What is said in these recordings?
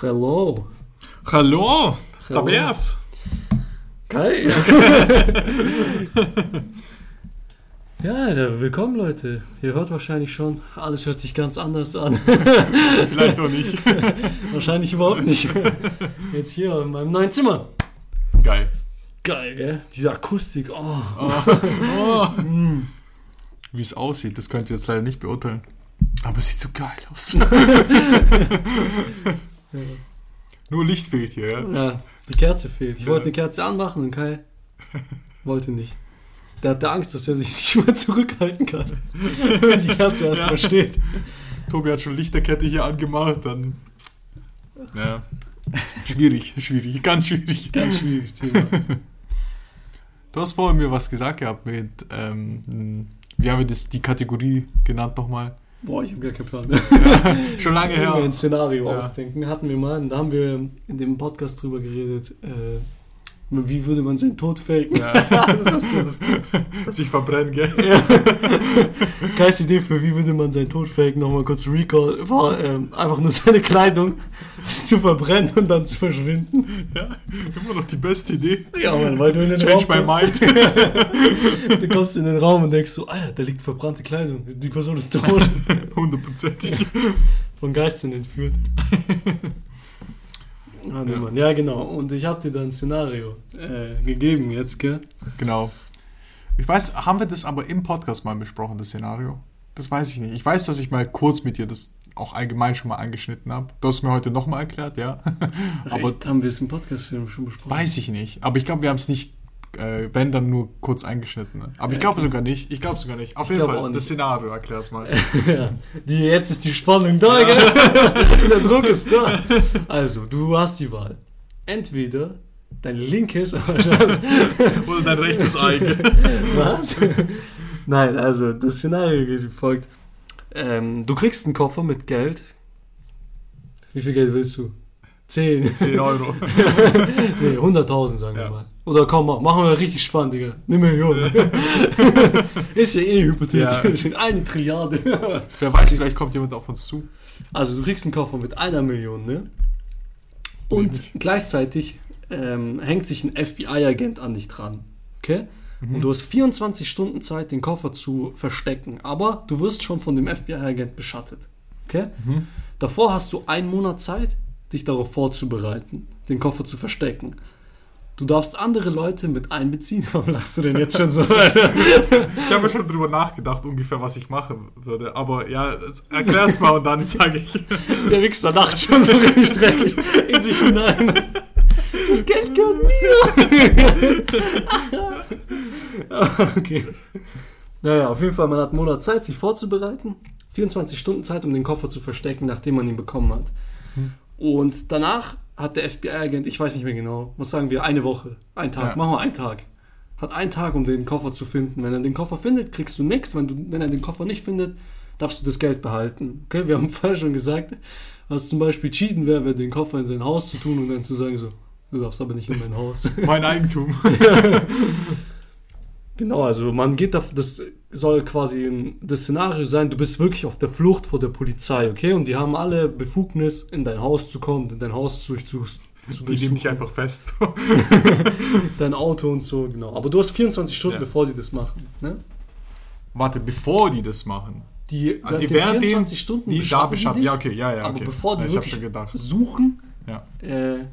Hello. Hallo, da Hallo. wär's. Geil. ja, da, willkommen Leute. Ihr hört wahrscheinlich schon, alles hört sich ganz anders an. Vielleicht auch nicht. wahrscheinlich überhaupt nicht. Jetzt hier in meinem neuen Zimmer. Geil. Geil, gell? Diese Akustik. Oh. Oh. Wie es aussieht, das könnt ihr jetzt leider nicht beurteilen. Aber es sieht so geil aus. Nur Licht fehlt hier, ja? Ja, die Kerze fehlt. Ich Ja. wollte eine Kerze anmachen und Kai wollte nicht. Der hatte Angst, dass er sich nicht mehr zurückhalten kann, wenn die Kerze erstmal Ja. steht. Tobi hat schon Lichterkette hier angemacht, dann. Ja. Schwierig, schwierig, ganz schwierig. Ganz schwieriges Thema. Du hast vorher mir was gesagt gehabt mit, ähm, wie haben wir das, die Kategorie genannt nochmal? Boah, ich habe gar keinen Plan. Schon lange her. ein Szenario Ja. ausdenken. Hatten wir mal, und da haben wir in dem Podcast drüber geredet, äh, wie würde man seinen Tod faken. Ja. das ist so lustig. Sich verbrennen, gell? Geist Idee für wie würde man seinen Tod faken, nochmal kurz Recall, war ähm, einfach nur seine Kleidung zu verbrennen und dann zu verschwinden. Ja, immer noch die beste Idee. Ja, Mann, weil du in den Change my Raum mind. kommst, du kommst in den Raum und denkst so, Alter, da liegt verbrannte Kleidung, die Person ist tot, Hundertprozentig. von Geistern entführt. Ah, Ja. Mann. ja, genau. Und ich habe dir dann ein Szenario äh, gegeben jetzt, gell? Genau. Ich weiß, haben wir das aber im Podcast mal besprochen, das Szenario? Das weiß ich nicht. Ich weiß, dass ich mal kurz mit dir das auch allgemein schon mal angeschnitten habe. Du hast es mir heute nochmal erklärt, ja. aber Echt? haben wir es im Podcast schon besprochen? weiß ich nicht. Aber ich glaube, wir haben es nicht, äh, wenn dann nur kurz eingeschnitten. Ne? Aber ich glaube sogar nicht. Ich glaube sogar nicht. Auf jeden Fall, das Szenario, erklär's mal. ja. Die, jetzt ist die Spannung da, gell? Der Druck ist da. Also, du hast die Wahl. Entweder dein linkes, Oder dein rechtes gell? Was? Nein, also das Szenario geht wie folgt. Ähm, du kriegst einen Koffer mit Geld. Wie viel Geld willst du? 10. 10 Euro. nee, 100.000 sagen wir Ja. mal. Oder komm, mach- machen wir richtig spannend, Digga. Eine Million. Ist ja eh hypothetisch. Eine Trilliarde. Wer weiß, vielleicht kommt jemand auf uns zu. Also du kriegst einen Koffer mit einer Million, ne? Und gleichzeitig ähm, hängt sich ein FBI-Agent an dich dran. Okay? Und du hast 24 Stunden Zeit, den Koffer zu verstecken. Aber du wirst schon von dem FBI-Agent beschattet. Okay? Mhm. Davor hast du einen Monat Zeit, dich darauf vorzubereiten, den Koffer zu verstecken. Du darfst andere Leute mit einbeziehen. Warum lachst du denn jetzt schon so? Ich habe ja schon drüber nachgedacht, ungefähr, was ich machen würde. Aber ja, erklär's mal und dann sage ich. Der Wichser lacht schon so richtig dreckig in sich hinein. Das Geld gehört mir. okay. Naja, auf jeden Fall, man hat einen Monat Zeit, sich vorzubereiten. 24 Stunden Zeit, um den Koffer zu verstecken, nachdem man ihn bekommen hat. Und danach hat der FBI-Agent, ich weiß nicht mehr genau, was sagen wir, eine Woche, ein Tag, Ja. machen wir einen Tag. Hat einen Tag, um den Koffer zu finden. Wenn er den Koffer findet, kriegst du nichts. Wenn, du, wenn er den Koffer nicht findet, darfst du das Geld behalten. Okay, wir haben vorher schon gesagt, was zum Beispiel cheaten wäre, wäre den Koffer in sein Haus zu tun und dann zu sagen so, du darfst aber nicht in mein Haus. Mein Eigentum. Genau, also man geht auf, das soll quasi das Szenario sein, du bist wirklich auf der Flucht vor der Polizei, okay? Und die haben alle Befugnis, in dein Haus zu kommen, in dein Haus zu, zu, zu Die nehmen dich einfach fest. dein Auto und so, genau. Aber du hast 24 Stunden, Ja. bevor die das machen, ne? Warte, bevor die das machen. Die, Ah, die den während 24 dem- Stunden Die da dich, Ja, okay, ja, ja. aber Okay. bevor die ja, wirklich schon gedacht. suchen, Ja. äh,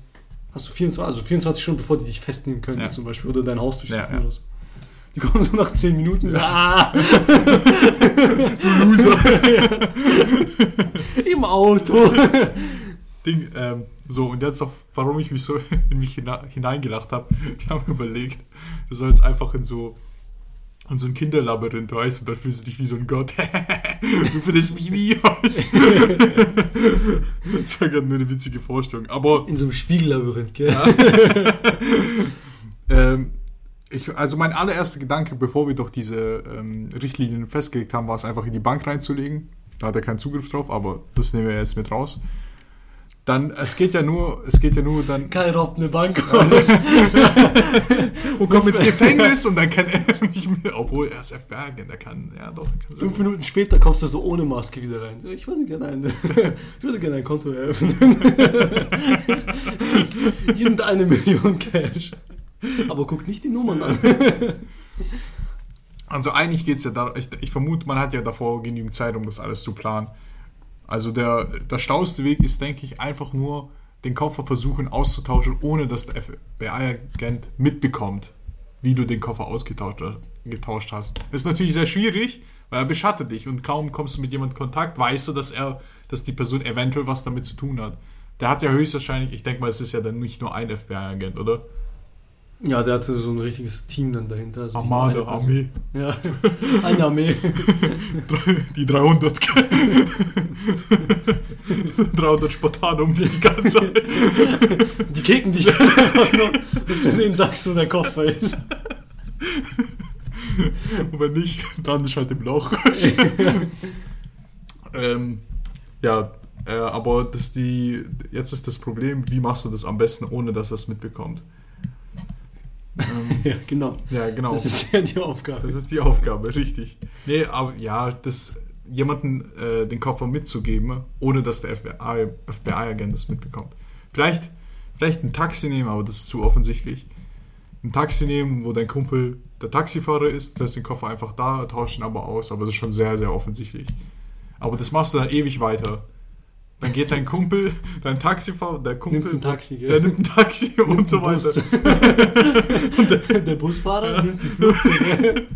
hast du 24, also 24 Stunden, bevor die dich festnehmen können, Ja. zum Beispiel, oder dein Haus durchsuchen Ja, ja. oder so. Die kommen so nach 10 Minuten, ah, Loser. im Auto. Ding, ähm, so, und jetzt auf, warum ich mich so in mich hineingelacht habe. Ich habe mir überlegt, du sollst einfach in so in so ein Kinderlabyrinth, weißt du, dann fühlst du dich wie so ein Gott. du findest mich nie, du. Das war gerade nur eine witzige Vorstellung. Aber In so einem Spiegellabyrinth, gell? Ja. ähm, ich, also mein allererster Gedanke, bevor wir doch diese ähm, Richtlinien festgelegt haben, war es einfach in die Bank reinzulegen. Da hat er keinen Zugriff drauf, aber das nehmen wir jetzt mit raus. dann, es geht ja nur, es geht ja nur dann, Kai raubt eine Bank und kommt ins Gefängnis und dann kann er nicht mehr, obwohl er ist FBI-Agent, er kann, ja doch. Kann Fünf Minuten später kommst du so ohne Maske wieder rein. Ich würde gerne ein, ich würde gerne ein Konto eröffnen. Hier sind eine Million Cash. Aber guck nicht die Nummern an. Also eigentlich geht es ja da, ich, ich vermute, man hat ja davor genügend Zeit, um das alles zu planen. Also der, der schlauste Weg ist, denke ich, einfach nur den Koffer versuchen auszutauschen, ohne dass der FBI-Agent mitbekommt, wie du den Koffer ausgetauscht getauscht hast. Das ist natürlich sehr schwierig, weil er beschattet dich und kaum kommst du mit jemandem in Kontakt, weißt du, dass er, dass die Person eventuell was damit zu tun hat. Der hat ja höchstwahrscheinlich, ich denke mal, es ist ja dann nicht nur ein FBI-Agent, oder? Ja, der hatte so ein richtiges Team dann dahinter. Also Armada. Armee. Ja, eine Armee. Die 300. 300 Spartaner um die die ganze Zeit. Die kicken dich dann nur, bis du denen sagst, wo der Koffer ist. Und wenn nicht, dann ist halt im Loch. ähm, ja, äh, aber das die, jetzt ist das Problem, wie machst du das am besten, ohne dass er es mitbekommt? Ähm, Ja, genau. ja, genau. Das ist ja die Aufgabe. Das ist die Aufgabe, richtig. Nee, aber ja, das jemanden äh, den Koffer mitzugeben, ohne dass der FBI FBI-Agent das mitbekommt. Vielleicht, vielleicht ein Taxi nehmen, aber das ist zu offensichtlich. Ein Taxi nehmen, wo dein Kumpel der Taxifahrer ist, lässt den Koffer einfach da, tauschen aber aus, aber das ist schon sehr, sehr offensichtlich. Aber das machst du dann ewig weiter. Dann geht dein Kumpel, dein Taxifahrer, der Kumpel, Nimmt ein Taxi, der gell? nimmt ein Taxi und so weiter. der Busfahrer nimmt ein Flugzeug.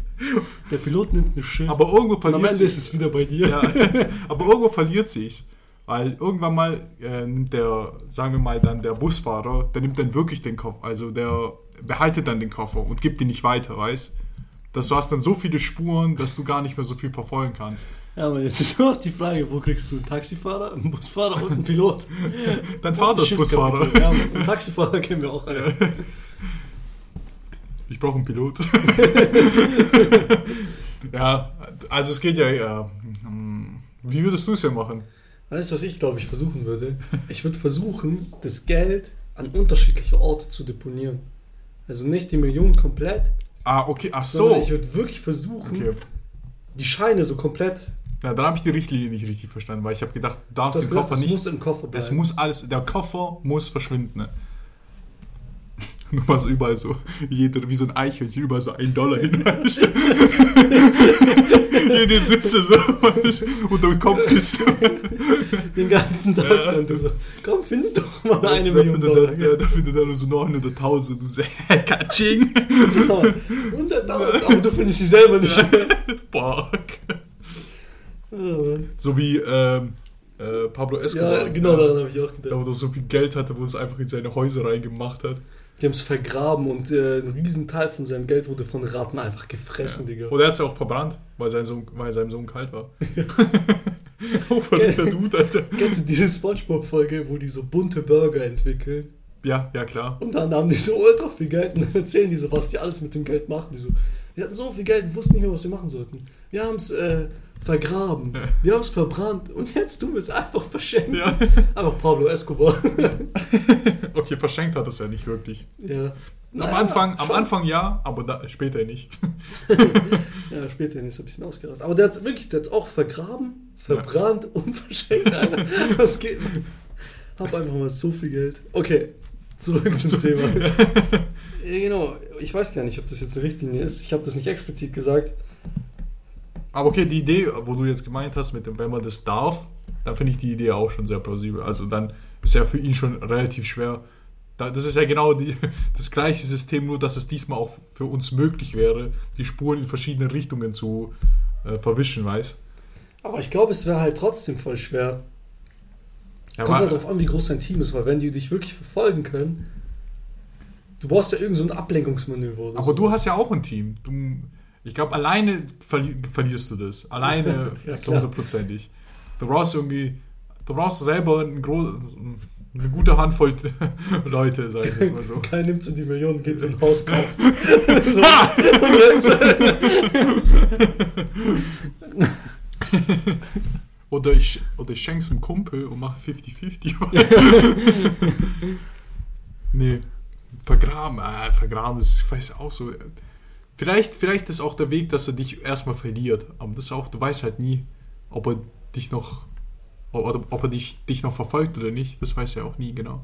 Der Pilot nimmt ein Schiff. Aber irgendwo Und am verliert Ende sich. ist es wieder bei dir. Ja, aber irgendwo verliert sich's. Weil irgendwann mal äh, nimmt der, sagen wir mal dann der Busfahrer, der nimmt dann wirklich den Koffer, also der behaltet dann den Koffer und gibt ihn nicht weiter, weißt Dass du hast dann so viele Spuren, dass du gar nicht mehr so viel verfolgen kannst. Ja, aber jetzt ist noch die Frage, wo kriegst du einen Taxifahrer, einen Busfahrer und einen Pilot? Dein Vater ist Busfahrer. Ja, einen Taxifahrer kennen wir auch alle. Ich brauche einen Pilot. ja, also es geht ja, ja. hm, Wie würdest du es ja machen? Weißt du, was ich glaube ich versuchen würde? Ich würde versuchen, das Geld an unterschiedliche Orte zu deponieren. Also nicht die Millionen komplett, Ah, okay, ach so. ich würde wirklich versuchen, Okay. die Scheine so komplett. Ja, dann habe ich die Richtlinie nicht richtig verstanden, weil ich habe gedacht, du darfst Das, den Koffer das nicht. muss im Koffer bleiben. Es muss alles, der Koffer muss verschwinden. Ne? Nur mal so überall so, jeder, wie so ein Eichhörnchen, überall so ein Dollar hin. Jede Ritze so unter dem Kopfkissen. Den ganzen Tag Ja. dann du so, komm, finde doch mal Da eine Million Dollar. er- Ja, da findet er nur so 900.000. Du sagst, Katsching. Genau. 100.000, aber du findest sie selber nicht. Fuck. Ja. So wie ähm, äh, Pablo Escobar. ja, genau daran habe ich auch Da gedacht. wo er so viel Geld hatte, wo es einfach in seine Häuser reingemacht hat. Die haben es vergraben und äh, ein Riesenteil von seinem Geld wurde von Ratten einfach gefressen, Digga. Oder er hat es ja auch verbrannt, weil, sein Sohn, weil seinem Sohn kalt war. oh, verrückter Dude, Alter. Kennst du diese Spongebob-Folge, wo die so bunte Burger entwickeln? Ja, ja, klar. Und dann haben die so ultra viel Geld und dann erzählen die so, was die alles mit dem Geld machen. Die so, wir hatten so viel Geld, wir wussten nicht mehr, was wir machen sollten. Wir haben es äh, vergraben, Ja. wir haben es verbrannt und jetzt tun wir es einfach verschenken. Ja. Einfach Pablo Escobar. Okay, verschenkt hat es ja nicht wirklich. ja. Am Naja, Anfang, am. Anfang ja, aber da, später nicht. Ja, später ist so ein bisschen ausgerastet. Aber der hat wirklich, der hat auch vergraben, verbrannt und verschenkt. Alter. Was geht? Hab einfach mal so viel Geld. Okay, zurück zum Thema. ja, genau, ich weiß gar nicht, ob das jetzt eine Richtlinie ist. Ich habe das nicht explizit gesagt. Aber okay, die Idee, wo du jetzt gemeint hast, mit dem, wenn man das darf, dann finde ich die Idee auch schon sehr plausibel. Also dann ist ja für ihn schon relativ schwer. Da, das ist ja genau die, das gleiche System, nur dass es diesmal auch für uns möglich wäre, die Spuren in verschiedene Richtungen zu äh, verwischen, weißt Aber ich glaube, es wäre halt trotzdem voll schwer. ja, Kommt halt darauf an, wie groß dein Team ist, weil wenn die dich wirklich verfolgen können, du brauchst ja irgend so ein Ablenkungsmanöver Aber so. du hast ja auch ein Team. Du, ich glaube, alleine verli verlierst du das. Alleine Ja, ist hundertprozentig. Du brauchst irgendwie, du brauchst selber ein eine gute Handvoll Leute, sag ich jetzt mal so. Keiner nimmt so die Millionen, geht ein Haus kaufen. so, und jetzt, Oder ich, oder ich schenk's einem Kumpel und mache 50-50. nee. Vergraben, äh, vergraben, das ist, weiß auch so. Vielleicht, vielleicht ist auch der Weg, dass er dich erstmal verliert. Aber das ist auch, du weißt halt nie, ob er dich noch, oder ob er dich, dich noch verfolgt oder nicht. Das weiß er auch nie genau.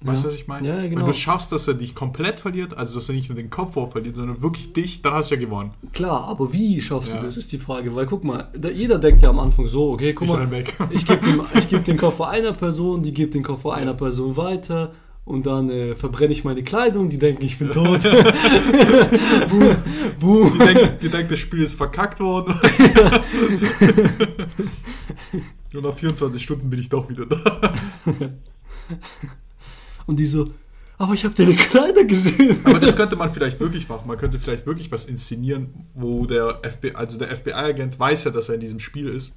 Weißt du, Ja. was ich meine? Ja, genau. Wenn du schaffst, dass er dich komplett verliert, also dass er nicht nur den Kopf verliert, sondern wirklich dich, dann hast du ja gewonnen. Klar, aber wie schaffst Ja. du das, ist die Frage. Weil guck mal, da, jeder denkt ja am Anfang so, okay, guck ich mal, ich gebe den, ich geb den Koffer einer Person, die gibt den Koffer einer Person weiter und dann äh, verbrenne ich meine Kleidung, die denken, ich bin tot. boom, boom. Die denken, die denken, das Spiel ist verkackt worden. Und nach 24 Stunden bin ich doch wieder da. Und die so, aber ich habe deine Kleider gesehen. Aber das könnte man vielleicht wirklich machen. Man könnte vielleicht wirklich was inszenieren, wo der FBI, also der FBI-Agent weiß ja, dass er in diesem Spiel ist.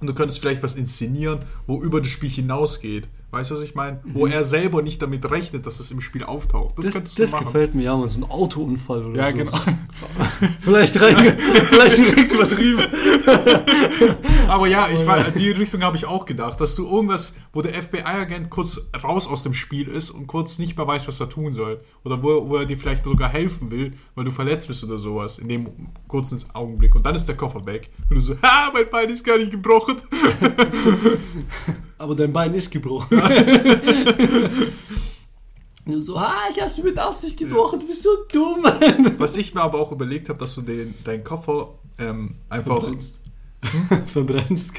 Und du könntest vielleicht was inszenieren, wo über das Spiel hinausgeht. Weißt du, was ich meine? Wo er selber nicht damit rechnet, dass das im Spiel auftaucht. Das, Das, könntest das du machen. gefällt mir, ja, man, so ein Autounfall oder Ja, so. genau. Vielleicht rein, vielleicht direkt übertrieben. Aber ja, ich war, die Richtung habe ich auch gedacht, dass du irgendwas, wo der FBI-Agent kurz raus aus dem Spiel ist und kurz nicht mehr weiß, was er tun soll. Oder wo, wo er dir vielleicht sogar helfen will, weil du verletzt bist oder sowas, in dem kurzen Augenblick. Und dann ist der Koffer weg. Und du so, ha, mein Bein ist gar nicht gebrochen. Aber dein Bein ist gebrochen. Und so, ah, ich hab's mit Absicht gebrochen, du bist so dumm. Was ich mir aber auch überlegt habe, dass du den, deinen Koffer ähm, einfach. Verbrennst. Verbrennst.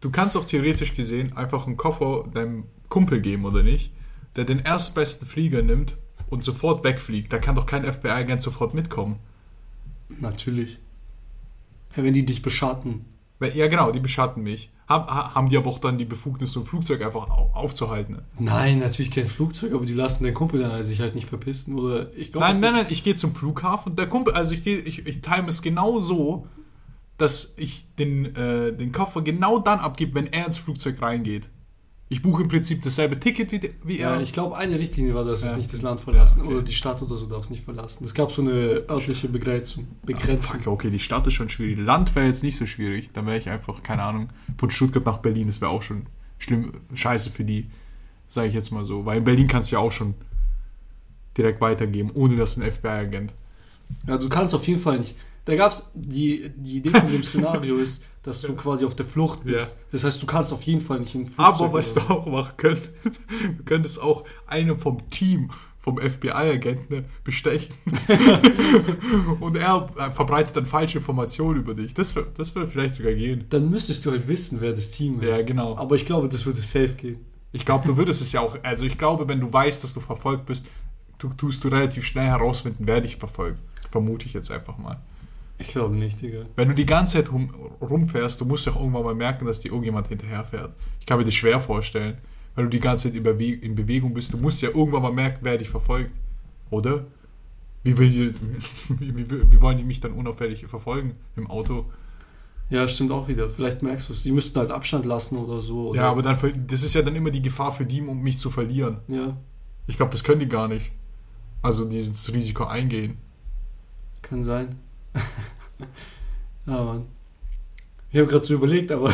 Du kannst auch theoretisch gesehen einfach einen Koffer deinem Kumpel geben, oder nicht? Der den erstbesten Flieger nimmt und sofort wegfliegt. Da kann doch kein FBI-Agent sofort mitkommen. Natürlich. Ja, wenn die dich beschatten. Weil- Ja, genau, die beschatten mich. Haben, ha- haben die aber auch dann die Befugnis, so ein Flugzeug einfach au- aufzuhalten. Nein, natürlich kein Flugzeug, aber die lassen den Kumpel dann sich halt nicht verpissen. Oder ich glaube, Nein, nein, nein, ich gehe zum Flughafen. Der Kumpel, also ich gehe, ich, ich time es genau so, dass ich den, äh, den Koffer genau dann abgebe, wenn er ins Flugzeug reingeht. Ich buche im Prinzip dasselbe Ticket wie, wie er. Ja, ich glaube, eine Richtlinie war, dass Ja. es nicht das Land verlassen Ja, okay. oder die Stadt oder so darf es nicht verlassen. Es gab so eine örtliche Begrenzung. Begrenzung. Fuck, okay, die Stadt ist schon schwierig. Land wäre jetzt nicht so schwierig. Da wäre ich einfach, keine Ahnung, von Stuttgart nach Berlin, das wäre auch schon schlimm, scheiße für die, sage ich jetzt mal so. Weil in Berlin kannst du ja auch schon direkt weitergeben, ohne dass ein FBI-Agent. Ja, du kannst auf jeden Fall nicht. Da gab es die, die Idee von dem Szenario ist, dass du quasi auf der Flucht bist. Ja. Das heißt, du kannst auf jeden Fall nicht in Flugzeug Aber was du auch machen könntest, du könntest auch einen vom Team, vom FBI-Agenten ne, bestechen. Und er äh, verbreitet dann falsche Informationen über dich. Das, das würde vielleicht sogar gehen. Dann müsstest du halt wissen, wer das Team ist. Ja, genau. Aber ich glaube, das würde safe gehen. Ich glaube, du würdest es ja auch, also ich glaube, wenn du weißt, dass du verfolgt bist, tu, tust du relativ schnell herausfinden, wer dich verfolgt. Vermute ich jetzt einfach mal. Ich glaube nicht, Digga. Wenn du die ganze Zeit rum, rumfährst, du musst ja auch irgendwann mal merken, dass dir irgendjemand hinterherfährt. Ich kann mir das schwer vorstellen. Wenn du die ganze Zeit in Bewe- in Bewegung bist, du musst ja irgendwann mal merken, wer dich verfolgt. Oder? Wie, will die, wie, wie, wie wollen die mich dann unauffällig verfolgen im Auto? Ja, stimmt auch wieder. Vielleicht merkst du es. Die müssten halt Abstand lassen oder so. Oder? Ja, aber dann, das ist ja dann immer die Gefahr für die, um mich zu verlieren. Ja, Ich glaube, das können die gar nicht. Also dieses Risiko eingehen. kann sein. ja, Mann. Ich habe gerade so überlegt, aber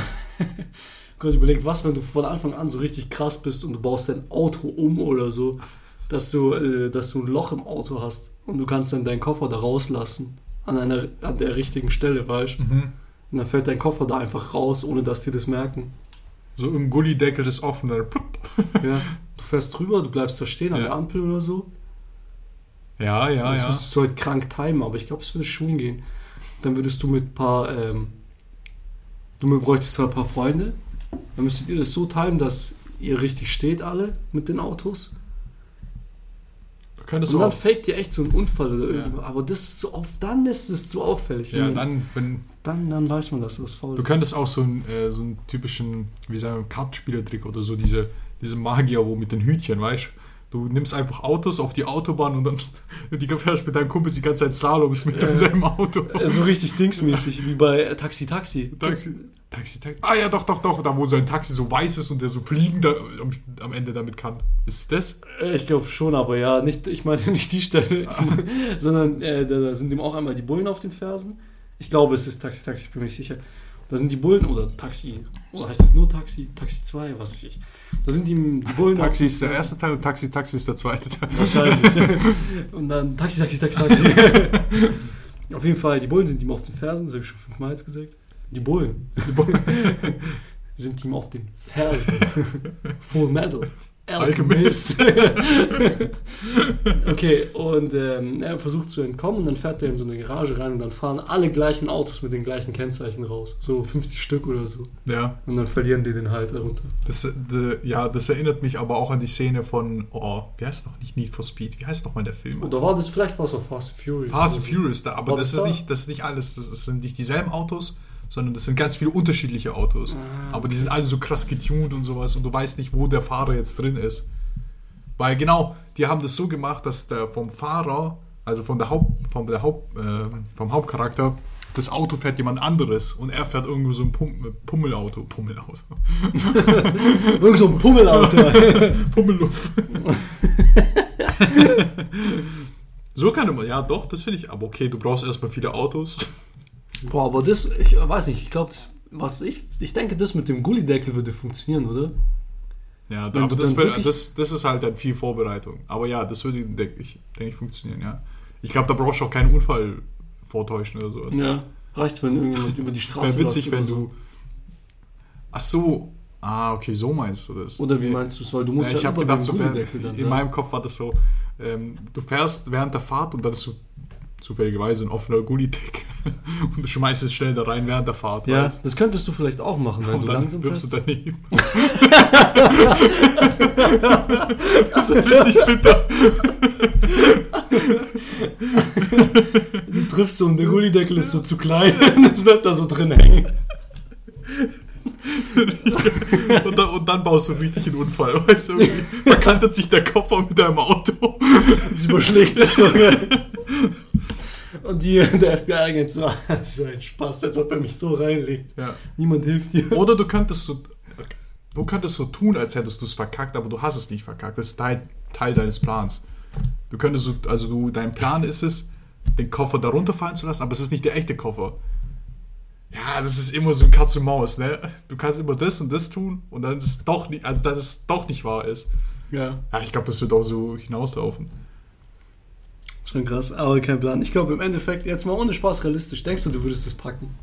gerade überlegt, was, wenn du von Anfang an so richtig krass bist und du baust dein Auto um oder so, dass du, äh, dass du ein Loch im Auto hast und du kannst dann deinen Koffer da rauslassen. An, einer, an der richtigen Stelle, weißt du? Mhm. Und dann fällt dein Koffer da einfach raus, ohne dass die das merken. So im Gullideckel ist offen. Dann. Ja, du fährst drüber, du bleibst da stehen an Ja. der Ampel oder so. Ja, ja, das ja. müsstest du halt krank timen, aber ich glaube, es würde schon gehen. Dann würdest du mit ein paar, ähm, du bräuchtest halt ein paar Freunde. Dann müsstet ihr das so timen, dass ihr richtig steht alle mit den Autos. Du könntest Und dann faked ihr echt so einen Unfall oder Ja. irgendwas. Aber das ist zu auf, dann ist es zu auffällig. Ja, dann, wenn, dann, dann weiß man, dass das faul du ist. könntest auch so einen, äh, so einen typischen, wie sagen wir, Kartenspielertrick oder so, diese, diese Magier, wo mit den Hütchen, weißt du? Nimmst einfach Autos auf die Autobahn und dann die fährst mit deinem Kumpel die ganze Zeit Slaloms mit Ja. demselben Auto. Äh, So richtig dingsmäßig, wie bei äh, Taxi Taxi. Taxi, Taxi, Taxi. Ah ja, doch, doch, doch. Da, wo sein Taxi so weiß ist und der so fliegen da, am, am Ende damit kann. Ist das? Äh, Ich glaube schon, aber ja, nicht, ich meine nicht die Stelle, sondern äh, da, da sind ihm auch einmal die Bullen auf den Fersen. Ich glaube, es ist Taxi Taxi, ich bin mir nicht sicher. Da sind die Bullen, oder Taxi, oder heißt das nur Taxi? Taxi 2, was weiß ich. Da sind die, die Bullen. Taxi ist der erste Teil und Taxi, Taxi ist der zweite Teil. Wahrscheinlich. Und dann Taxi, Taxi, Taxi, Taxi. auf jeden Fall, die Bullen sind ihm auf den Fersen, das habe ich schon fünfmal jetzt gesagt. Die Bullen. Die Bullen. sind ihm auf den Fersen. Full Metal. Alchemist. okay, und ähm, er versucht zu entkommen und dann fährt er in so eine Garage rein und dann fahren alle gleichen Autos mit den gleichen Kennzeichen raus. So 50 Stück oder so. Ja, Und dann verlieren die den halt darunter. das, de, ja, das erinnert mich aber auch an die Szene von, oh, wie heißt noch nicht Need for Speed? Wie heißt noch mal der Film? Und da war das, vielleicht war es auch Fast and Furious. Fast and oder. Furious, da, aber das das ist, da? nicht, das ist nicht alles, das sind nicht dieselben Autos, sondern das sind ganz viele unterschiedliche Autos. Ah. Aber die sind alle so krass getuned und sowas und du weißt nicht, wo der Fahrer jetzt drin ist. Weil genau, die haben das so gemacht, dass der vom Fahrer, also von der Haupt, vom, der Haupt, äh, vom Hauptcharakter, das Auto fährt jemand anderes und er fährt irgendwo so ein Pum Pummelauto. Pummelauto. Irgend so ein Pummelauto. Pummelluft. so kann man, ja doch, das finde ich, aber okay, du brauchst erstmal viele Autos. Boah, aber das, ich weiß nicht, ich glaube, was ich, ich denke, das mit dem Gullideckel würde funktionieren, oder? Ja, Wenn aber das, wär- das, das ist halt dann viel Vorbereitung. Aber ja, das würde, denke ich, denk ich, funktionieren, ja. Ich glaube, da brauchst du auch keinen Unfall vortäuschen oder sowas. Ja. Reicht, wenn irgendjemand über die Straße Wäre witzig, wenn oder du. Ach so. Ah, okay, so meinst du das. So. Oder wie meinst du es? Weil du musst ja, ja, ich habe gedacht, so, in sein. meinem Kopf war das so, ähm, du fährst während der Fahrt und dann ist so zufälligerweise ein offener Gullideckel und du schmeißt es schnell da rein während der Fahrt. Ja, weißt? das könntest du vielleicht auch machen, wenn Und du dann langsam wirfst du fährst. daneben. das ist richtig bitter. Du triffst so und der Gullideckel ist so zu klein und es bleibt da so drin hängen. Und dann, und dann baust du richtig einen Unfall, weißt du? Irgendwie verkantet sich der Koffer mit deinem Auto. Es überschlägt sich so. Und die, der FBI-Agent so, "Ah, so ein Spaß, als ob er mich so reinlegt. Ja. Niemand hilft dir. Oder du könntest so, du könntest so tun, als hättest du es verkackt, aber du hast es nicht verkackt. Das ist Teil, Teil deines Plans. Du könntest so, also du, dein Plan ist es, den Koffer darunter fallen zu lassen, aber es ist nicht der echte Koffer. Ja, das ist immer so ein Katz und Maus, ne? Du kannst immer das und das tun und dann ist es doch nicht, also dass es doch nicht wahr ist. Ja, Ja, ich glaube, das wird auch so hinauslaufen. Schon krass, aber kein Plan. Ich glaube im Endeffekt, jetzt mal ohne Spaß realistisch, denkst du, du würdest es packen?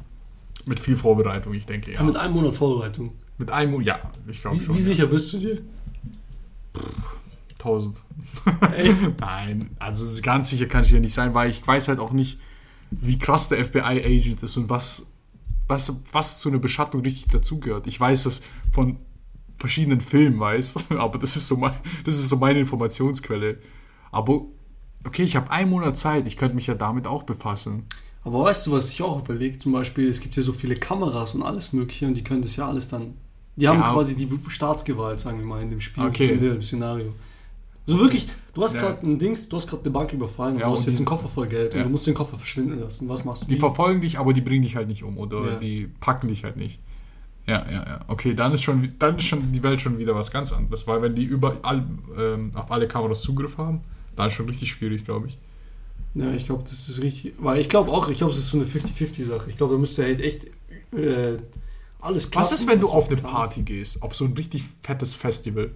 Mit viel Vorbereitung, ich denke, ja. Mit einem Monat Vorbereitung. Mit einem, ja, ich glaube schon. wie sicher bist du dir? 1000. Echt? Nein, also ganz sicher kann ich hier nicht sein, weil ich weiß halt auch nicht, wie krass der FBI-Agent ist und was, was, was zu einer Beschattung richtig dazugehört. Ich weiß das von verschiedenen Filmen, weiß, aber das ist so, mein, das ist so meine Informationsquelle. Aber okay, ich habe einen Monat Zeit, ich könnte mich ja damit auch befassen. Aber weißt du, was ich auch überlege? Zum Beispiel, es gibt ja so viele Kameras und alles Mögliche und die können das ja alles dann. Die haben Ja. quasi die Staatsgewalt, sagen wir mal, in dem Spiel, Okay. in dem Szenario. So wirklich, du hast Ja. gerade ein Dings, du hast gerade eine Bank überfallen, Ja, du hast jetzt einen Koffer voll Geld Ja. und du musst den Koffer verschwinden lassen. Was machst du? Die Wie? verfolgen dich, aber die bringen dich halt nicht um oder die packen dich halt nicht. Ja, ja, ja. Okay, dann ist schon, dann ist schon die Welt schon wieder was ganz anderes, weil wenn die überall ähm, auf alle Kameras Zugriff haben, dann ist schon richtig schwierig, glaube ich. Ja, ich glaube, das ist richtig. Weil ich glaube auch, ich glaube, es ist so eine 50-50-Sache. Ich glaube, da müsste halt echt äh, alles klappen. Was ist, wenn du auf eine. Party gehst, auf so ein richtig fettes Festival?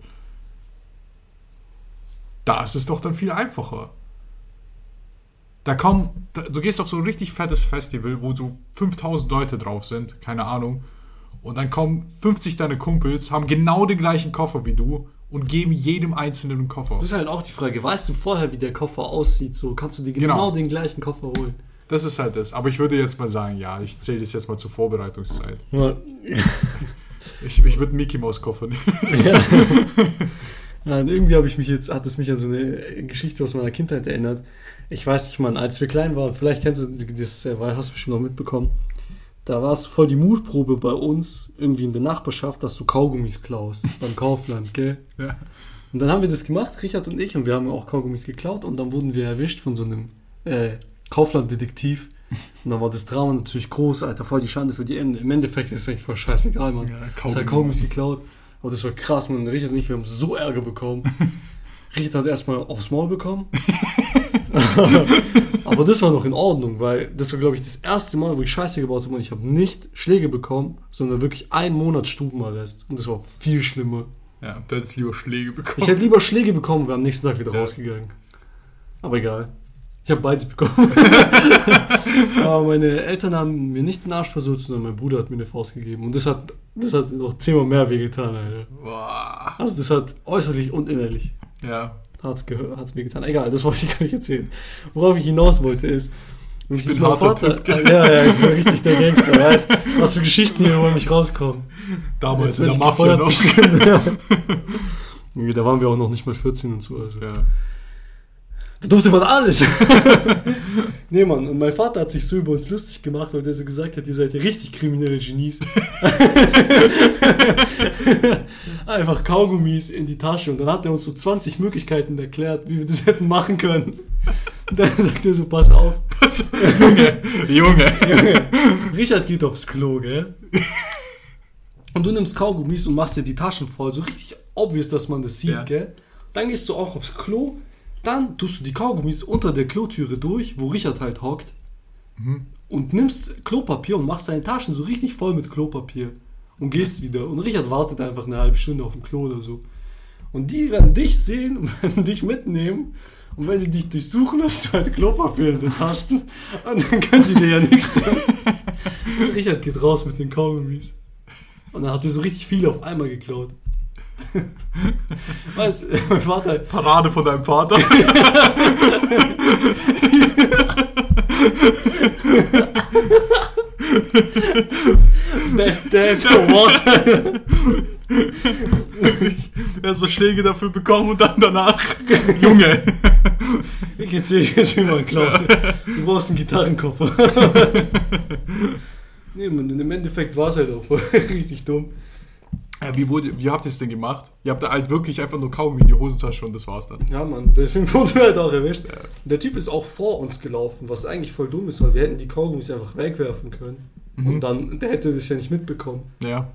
Da ist es doch dann viel einfacher. Da kommen, da, du gehst auf so ein richtig fettes Festival, wo so 5000 Leute drauf sind, keine Ahnung, und dann kommen 50 deine Kumpels, haben genau den gleichen Koffer wie du und geben jedem einzelnen einen Koffer. Das ist halt auch die Frage. Weißt du vorher, wie der Koffer aussieht? So kannst du dir genau, Genau. den gleichen Koffer holen. Das ist halt das. Aber ich würde jetzt mal sagen, ja, ich zähle das jetzt mal zur Vorbereitungszeit. Ja. Ich, ich würde einen Mickey Maus Koffer nehmen. Ja. ja, und irgendwie habe ich mich jetzt, hat es mich an so eine Geschichte aus meiner Kindheit erinnert. Ich weiß nicht, Mann, als wir klein waren, vielleicht kennst du das, äh, weil hast du bestimmt noch mitbekommen. Da war es voll die Mutprobe bei uns, irgendwie in der Nachbarschaft, dass du Kaugummis klaust beim Kaufland, gell? Ja. Und dann haben wir das gemacht, Richard und ich, und wir haben auch Kaugummis geklaut und dann wurden wir erwischt von so einem äh, Kaufland-Detektiv. Und dann war das Drama natürlich groß, Alter, voll die Schande für die Ende. Im Endeffekt ist es eigentlich voll scheißegal, Mann. Ja, Das hat Kaugummis geklaut. Aber das war krass, man. Richard und ich, wir haben so Ärger bekommen. Richard hat erstmal aufs Maul bekommen. Aber das war noch in Ordnung, weil das war, glaube ich, das erste Mal, wo ich Scheiße gebaut habe und ich habe nicht Schläge bekommen, sondern wirklich einen Monat Stubenarrest. Und das war viel schlimmer. Ja, du hättest lieber Schläge Ich bekommen. hätte lieber Schläge bekommen, wäre am nächsten Tag wieder Ja. rausgegangen. Aber egal. Ich habe beides bekommen. Aber meine Eltern haben mir nicht den Arsch versucht, sondern mein Bruder hat mir eine Faust gegeben. Und das hat, das hat noch zehnmal mehr wehgetan, Alter. Boah. Also das hat äußerlich und innerlich Ja. Hat's, gehör- hat's mir getan. Egal, das wollte ich gar nicht erzählen. Worauf ich hinaus wollte ist, Ich das bin mein Vater, Typ, äh, ja, ja, ich bin richtig der Gangster, weißt was für Geschichten hier über mich rauskommen. Damals Jetzt in der Mafia noch. ja. Da waren wir auch noch nicht mal 14 und so. Also. Ja. Da durfte man alles. nee, Mann, und mein Vater hat sich so über uns lustig gemacht, weil der so gesagt hat, ihr seid ja richtig kriminelle Genies. Einfach Kaugummis in die Tasche und dann hat er uns so 20 Möglichkeiten erklärt, wie wir das hätten machen können. Und dann sagt er so, pass auf, Was? Junge, Junge. Junge, Richard geht aufs Klo, gell? Und du nimmst Kaugummis und machst dir die Taschen voll, so richtig obvious, dass man das sieht, Ja. gell? Dann gehst du auch aufs Klo, dann tust du die Kaugummis unter der Klotüre durch, wo Richard halt hockt, und nimmst Klopapier und machst deine Taschen so richtig voll mit Klopapier und gehst wieder. Und Richard wartet einfach eine halbe Stunde auf dem Klo oder so. Und die werden dich sehen und werden dich mitnehmen. Und wenn die dich durchsuchen, hast du halt Klopapier in den Taschen. Und dann können die dir ja nichts sagen. Richard geht raus mit den Kaugummis. Und dann habt ihr so richtig viele auf einmal geklaut. Du, mein Vater, Parade von deinem Vater. best dad what? Erstmal Schläge dafür bekommen und dann danach. Junge. Ich erzähle dir jetzt, wie man klaut. Du brauchst einen Gitarrenkoffer. nee, man, im Endeffekt war es halt auch voll richtig dumm. Ja, wie, wurde, wie habt ihr es denn gemacht? Ihr habt da halt wirklich einfach nur Kaugummi in die Hosentasche und das war's dann. Ja, Mann, deswegen wurde halt auch erwischt. Der Typ ist auch vor uns gelaufen, was eigentlich voll dumm ist, weil wir hätten die Kaugummis einfach wegwerfen können. Mhm. Und dann, der hätte das ja nicht mitbekommen. Ja.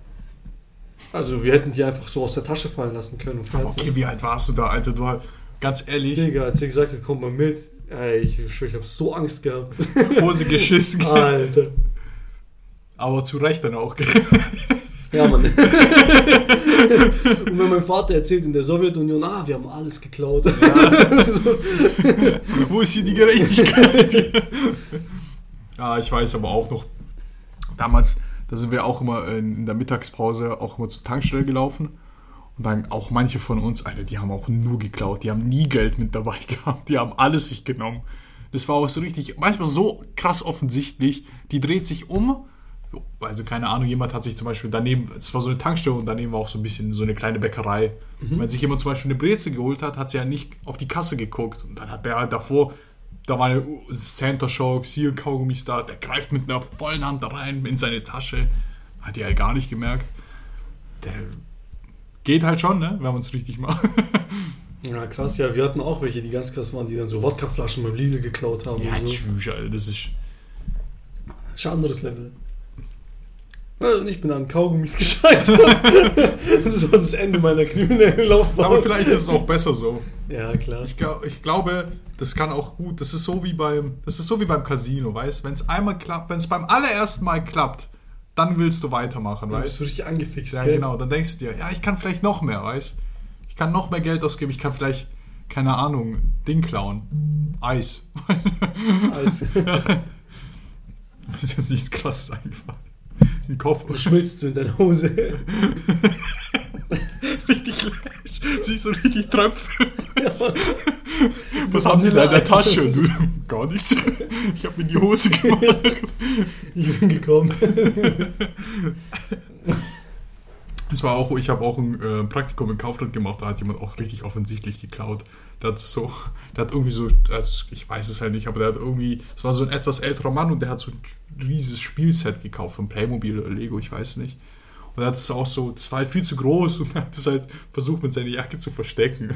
Also wir hätten die einfach so aus der Tasche fallen lassen können Aber okay, wie alt warst du da, Alter? Du hast, ganz ehrlich, Digga, als er gesagt hat, komm mal mit, ey, ich schwör, ich hab so Angst gehabt. Hose geschissen. Alter. Aber zu Recht dann auch, gell? Ja, Mann. und wenn mein Vater erzählt in der Sowjetunion, ah, wir haben alles geklaut. Wo ist hier die Gerechtigkeit? ja, ich weiß aber auch noch, damals, da sind wir auch immer in, in der Mittagspause auch immer zur Tankstelle gelaufen. Und dann auch manche von uns, Alter, die haben auch nur geklaut. Die haben nie Geld mit dabei gehabt. Die haben alles sich genommen. Das war auch so richtig, manchmal so krass offensichtlich. Die dreht sich um. Also keine Ahnung, jemand hat sich zum Beispiel daneben, es war so eine Tankstelle und daneben war auch so ein bisschen so eine kleine Bäckerei. Und wenn sich jemand zum Beispiel eine Breze geholt hat, hat sie ja nicht auf die Kasse geguckt. Und dann hat der halt davor, da war eine Center Shocks, hier Kaugummis da, der greift mit einer vollen Hand da rein in seine Tasche. Hat die halt gar nicht gemerkt. Der geht halt schon, ne, wenn man es richtig macht. Ja, krass, ja, wir hatten auch welche, die ganz krass waren, die dann so Wodkaflaschen beim Lidl geklaut haben. Ja, so. tschüss, Alter, das ist. Das ist ein anderes Level. Ja, Und ich bin an Kaugummis gescheitert. das war das Ende meiner kriminellen Laufbahn. Aber vielleicht ist es auch besser so. Ja, klar. Ich, ich glaube, das kann auch gut. Das ist so wie beim, das ist so wie beim Casino, weißt? Wenn es einmal klappt, wenn es beim allerersten Mal klappt, dann willst du weitermachen, Du bist weißt? so richtig angefixt. Ja, gell? genau. Dann denkst du dir, ja, ich kann vielleicht noch mehr, weißt? Ich kann noch mehr Geld ausgeben. Ich kann vielleicht, keine Ahnung, Ding klauen, Eis. Alles. Mir ist jetzt nichts krasses eingefallen. Ein Koffer. Du schmilzt so in deiner Hose. richtig leicht. Siehst du richtig Tröpfe. Ja. Was So haben Sie da in der. Tasche? Und du, gar nichts. Ich habe mir die Hose gemacht. Ich bin gekommen. Das war auch, ich habe auch ein äh, Praktikum in Kaufland gemacht, da hat jemand auch richtig offensichtlich geklaut. Der hat so, der hat irgendwie so, also ich weiß es halt nicht, aber der hat irgendwie, es war so ein etwas älterer Mann und der hat so ein riesiges Spielset gekauft von Playmobil oder Lego, ich weiß nicht. Und er hat es auch so, das war halt viel zu groß und er hat es halt versucht mit seiner Jacke zu verstecken.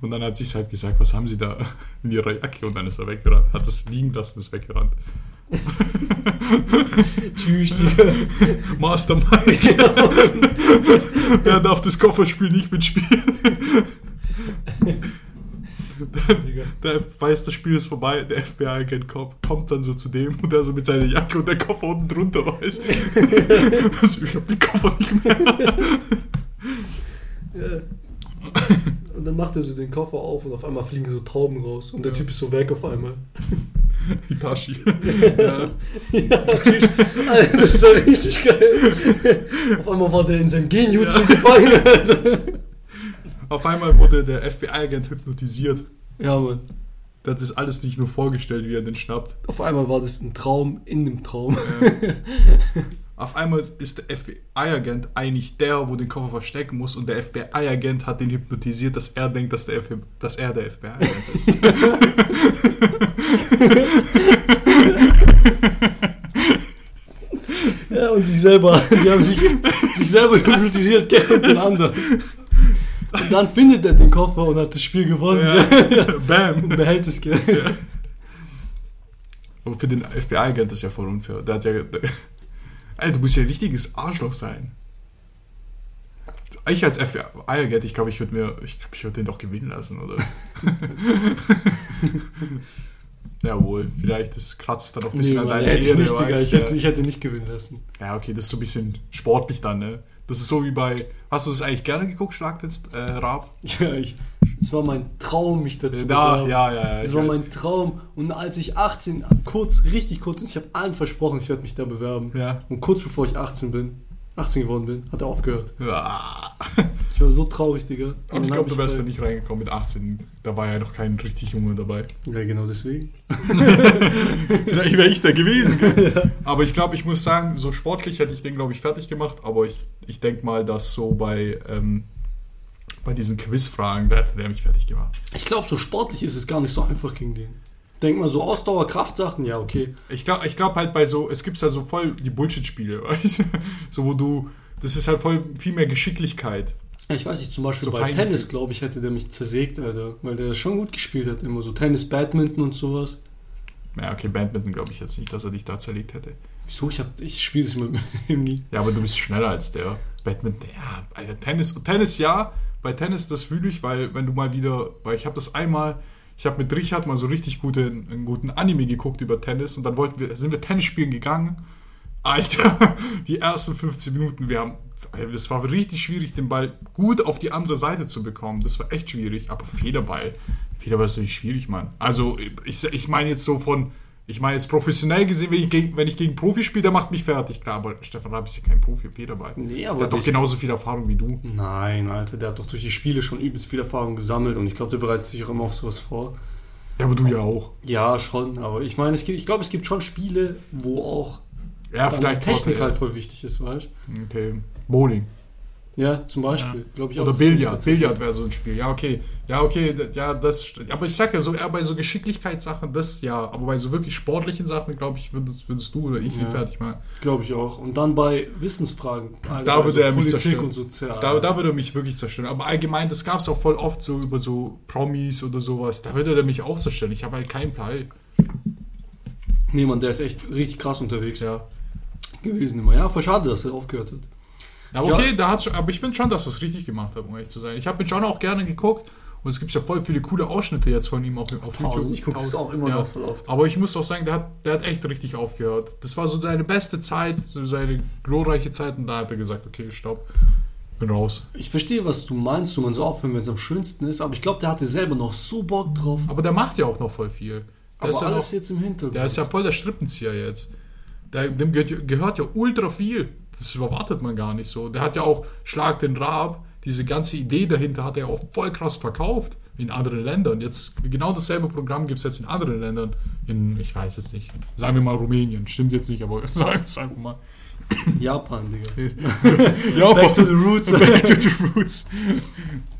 Und dann hat sich halt gesagt, was haben Sie da in Ihrer Jacke? Und dann ist er weggerannt, hat es liegen lassen, ist weggerannt. Tschüss. Mastermind. er darf das Kofferspiel nicht mitspielen. Der weiß, das Spiel ist vorbei, der FBI-Agent kommt, kommt dann so zu dem und der so mit seiner Jacke und der Koffer unten drunter weiß. also, ich hab den Koffer nicht mehr. Ja. Und dann macht er so den Koffer auf und auf einmal fliegen so Tauben raus. Und der Ja. Typ ist so weg auf einmal. Hitachi. ja. Ja, Alter, das war richtig geil. Auf einmal war der in seinem Genjutsu Ja. gefangen. Auf einmal wurde der FBI-Agent hypnotisiert. Ja, Mann. Der hat das alles nicht nur vorgestellt, wie er den schnappt. Auf einmal war das ein Traum in dem Traum. Auf einmal ist der FBI-Agent eigentlich der, wo den Koffer verstecken muss und der FBI-Agent hat den hypnotisiert, dass er denkt, dass, der F dass er der FBI-Agent ist. Ja, und sich selber, die haben sich, sich selber hypnotisiert, Geld und den anderen. Und dann findet er den Koffer und hat das Spiel gewonnen. ja. Und Bam! behält das Geld. Aber für den FBI-Agent ist ja voll unfair. Der hat ja. Der, Ey, du musst ja ein richtiges Arschloch sein. Ich als FBI-Agent, ich glaube, ich würde mir. Ich glaube, ich würde den doch gewinnen lassen, oder? Jawohl, vielleicht das kratzt dann noch ein bisschen Nee, an deiner Ehre, nicht, Ich hätte, ich hätte nicht gewinnen lassen. Ja, okay, das ist so ein bisschen sportlich dann, ne? Das ist so wie bei. Hast du das eigentlich gerne geguckt, Schlag jetzt, äh, Raab? Ja, ich, es war mein Traum, mich dazu Da, bewerben. ja, ja, ja. Es war mein Traum. Und als ich 18, kurz, richtig kurz, und ich habe allen versprochen, ich werde mich da bewerben. Ja. Und kurz bevor ich 18 bin, 18 geworden bin, hat er aufgehört. ja. Ich war so traurig, Digga. Und dann ich glaube, du wärst da nicht reingekommen mit 18. Da war ja noch kein richtig Junge dabei. Ja, genau deswegen. Vielleicht wäre ich da gewesen. gell? Aber ich glaube, ich muss sagen, so sportlich hätte ich den, glaube ich, fertig gemacht. Aber ich, ich denke mal, dass so bei, ähm, bei diesen Quizfragen, da hätte der mich fertig gemacht. Ich glaube, so sportlich ist es gar nicht so einfach gegen den. Denk mal, so Ausdauer, Kraftsachen, ja, okay. Ich glaube ich glaub halt bei so, es gibt ja so voll die Bullshit-Spiele, weißt du? So, wo du, das ist halt voll viel mehr Geschicklichkeit. Ich weiß nicht, zum Beispiel So bei. Tennis, glaube ich, hätte der mich zersägt, Alter. Weil der schon gut gespielt hat, immer so Tennis, Badminton und sowas. Ja, okay, Badminton glaube ich jetzt nicht, dass er dich da zerlegt hätte. Wieso? Ich, hab, ich spiele das mit ihm nie. Ja, aber du bist schneller als der. Badminton, ja, Alter, Tennis, Tennis ja. Bei Tennis, das fühle ich, weil wenn du mal wieder, weil ich habe das einmal, ich habe mit Richard mal so richtig gute, einen guten Anime geguckt über Tennis und dann wollten wir, sind wir Tennis spielen gegangen. Alter, die ersten 15 Minuten, wir haben, es war richtig schwierig, den Ball gut auf die andere Seite zu bekommen. Das war echt schwierig, aber Federball, Federball ist nicht schwierig, Mann. Also, ich, ich meine jetzt so von, ich meine jetzt professionell gesehen, wenn ich gegen, wenn ich gegen Profi spiele, der macht mich fertig, klar, aber Stefan Raab ist ja kein Profi im Federball. Nee, aber Der hat doch genauso viel Erfahrung wie du. Nein, Alter, der hat doch durch die Spiele schon übelst viel Erfahrung gesammelt und ich glaube, der bereitet sich auch immer auf sowas vor. Ja, aber du ja auch. Ja, schon, aber ich meine, ich glaube, es gibt schon Spiele, wo auch Ja, vielleicht die Technik halt voll wichtig ist, weißt ja. Okay. Bowling. Ja, zum Beispiel, glaube ich auch. Oder Billard. Billard wäre so ein Spiel. Ja, okay. Ja, okay. Ja, das. Aber ich sag ja so, eher bei so Geschicklichkeitssachen, das ja. Aber bei so wirklich sportlichen Sachen, glaube ich, würdest, würdest du oder ich ihn Ja. fertig machen. Glaube ich auch. Und dann bei Wissensfragen. Alter, Da bei würde er mich Politik zerstören. und Sozial. Da, da würde er mich wirklich zerstören. Aber allgemein, das gab es auch voll oft so über so Promis oder sowas. Da würde er mich auch zerstören. Ich habe halt keinen Plan. nee, Mann, der ist echt richtig krass unterwegs Ja. gewesen immer. Ja, voll schade, dass er aufgehört hat. Aber Ja. okay, da hat's schon, aber ich finde schon, dass es richtig gemacht hat, um ehrlich zu sein. Ich habe mit John auch gerne geguckt und es gibt ja voll viele coole Ausschnitte jetzt von ihm auf, auf YouTube. Ich gucke das Tausend. auch immer Ja. noch voll oft. Aber ich muss auch sagen, der hat, der hat echt richtig aufgehört. Das war so seine beste Zeit, so seine glorreiche Zeit und da hat er gesagt, okay, stopp, bin raus. Ich verstehe, was du meinst, du man so aufhören, wenn es am schönsten ist, aber ich glaube, der hatte selber noch so Bock drauf. Aber der macht ja auch noch voll viel. Der Aber ist ja alles noch, jetzt im Hintergrund. der ist ja voll der Strippenzieher jetzt. Der, dem gehört, gehört ja ultra viel. Das erwartet man gar nicht so. Der hat ja auch Schlag den Raab. Diese ganze Idee dahinter hat er auch voll krass verkauft in anderen Ländern. Jetzt genau dasselbe Programm gibt es jetzt in anderen Ländern. In, ich weiß jetzt nicht. Sagen wir mal Rumänien. Stimmt jetzt nicht, aber sagen wir es einfach mal. Japan, Digga. Japan. Back to the roots. Back to the roots.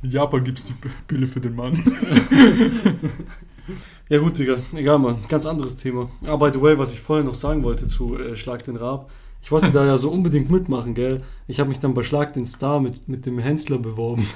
In Japan gibt es die Pille für den Mann. Ja gut, Digga. Egal, Mann. Ganz anderes Thema. Aber by the way, was ich vorher noch sagen wollte zu äh, Schlag den Raab. Ich wollte da ja so unbedingt mitmachen, gell? Ich habe mich dann bei Schlag den Star mit, mit dem Hensler beworben.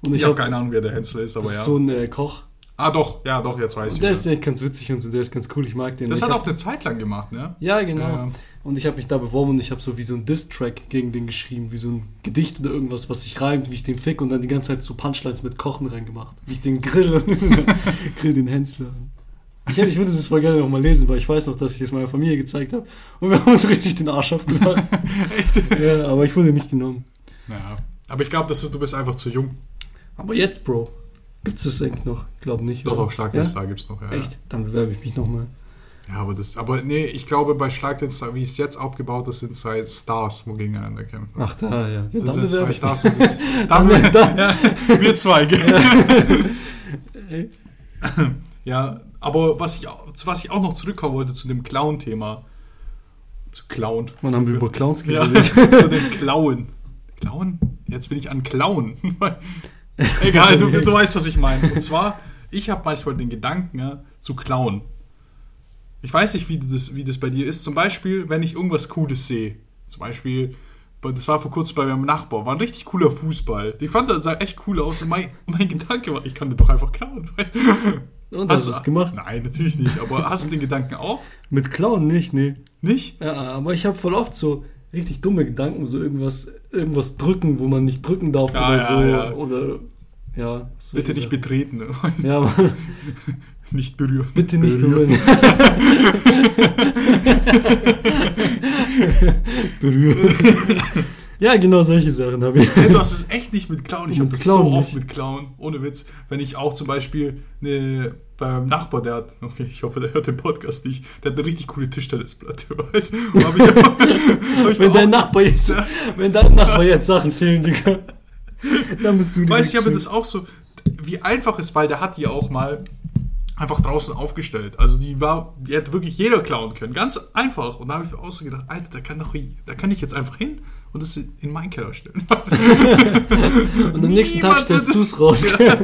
Und Ich ich habe keine Ahnung, wer der Hensler ist, aber das ja. ist so ein äh, Koch. Ah, doch, ja, doch, jetzt weiß Und ich. der wieder. ist echt ganz witzig und so, der ist ganz cool, ich mag den. Das ich hat auch eine Zeit lang gemacht, ne? Ja, genau. Ja. Und ich habe mich da beworben und ich habe so wie so ein Diss-Track gegen den geschrieben, wie so ein Gedicht oder irgendwas, was sich reimt, wie ich den fick und dann die ganze Zeit so Punchlines mit Kochen reingemacht. Wie ich den grill und grill den Hensler. Ich, hätte, ich würde das voll gerne nochmal lesen, weil ich weiß noch, dass ich das meiner Familie gezeigt habe und wir haben uns richtig den Arsch abgemacht. Echt? ja, aber ich wurde nicht genommen. Naja. Aber ich glaube, du bist einfach zu jung. Aber jetzt, Bro, gibt's das eigentlich noch? Ich glaube nicht. Doch, oder? auch Schlag den Star gibt's noch. Ja, Echt? Dann bewerbe ich mich nochmal. Ja, aber das, aber nee, ich glaube, bei Schlag den Star, wie es jetzt aufgebaut ist, sind zwei Stars, wo gegeneinander kämpfen. Ach da, ja. ja das sind zwei Stars und das, dann, Dann- dann- ja, wir zwei, gell? Ja, aber was ich, was ich auch noch zurückkommen wollte zu dem Clown-Thema. Zu Clown. Wann haben wir über Clowns Ja, geredet? zu dem Klauen. Klauen? Jetzt bin ich an Klauen. Egal, du, du weißt, was ich meine. Und zwar, ich habe manchmal den Gedanken, ja, zu klauen. Ich weiß nicht, wie das, wie das bei dir ist. Zum Beispiel, wenn ich irgendwas Cooles sehe. Zum Beispiel, das war vor kurzem bei meinem Nachbar, war ein richtig cooler Fußball. Ich fand, das sah echt cool aus. Und mein, mein Gedanke war, ich kann den doch einfach klauen. Weißt? Und hast du es gemacht? Nein, natürlich nicht. Aber hast du den Gedanken auch? Mit Clown nicht, nee. Nicht? Ja, aber ich habe voll oft so richtig dumme Gedanken, so irgendwas, irgendwas drücken, wo man nicht drücken darf Ja, oder ja, so. ja. Oder ja. So Bitte nicht betreten. ne? Ja, aber nicht berühren. bitte nicht berühren. berühren. ja, genau solche Sachen habe ich. Hey, das ist echt nicht mit Clown. Ich habe das Clown so oft nicht. mit Clown. Ohne Witz. Wenn ich auch zum Beispiel eine, beim Nachbar, der hat, okay, ich hoffe, der hört den Podcast nicht, der hat eine richtig coole Tischtennisplatte, weißt du? Wenn dein Nachbar jetzt, wenn dein Nachbar jetzt Sachen fehlen, Digga, dann bist du Weißt du, ich habe das auch so, wie einfach es, weil der hat die auch mal einfach draußen aufgestellt. Also die war, die hätte wirklich jeder klauen können. Ganz einfach. Und da habe ich mir auch so gedacht, Alter, da kann, doch, da kann ich jetzt einfach hin und das in meinen Keller stellen. Und am nächsten Tag stellst du es raus. Ja.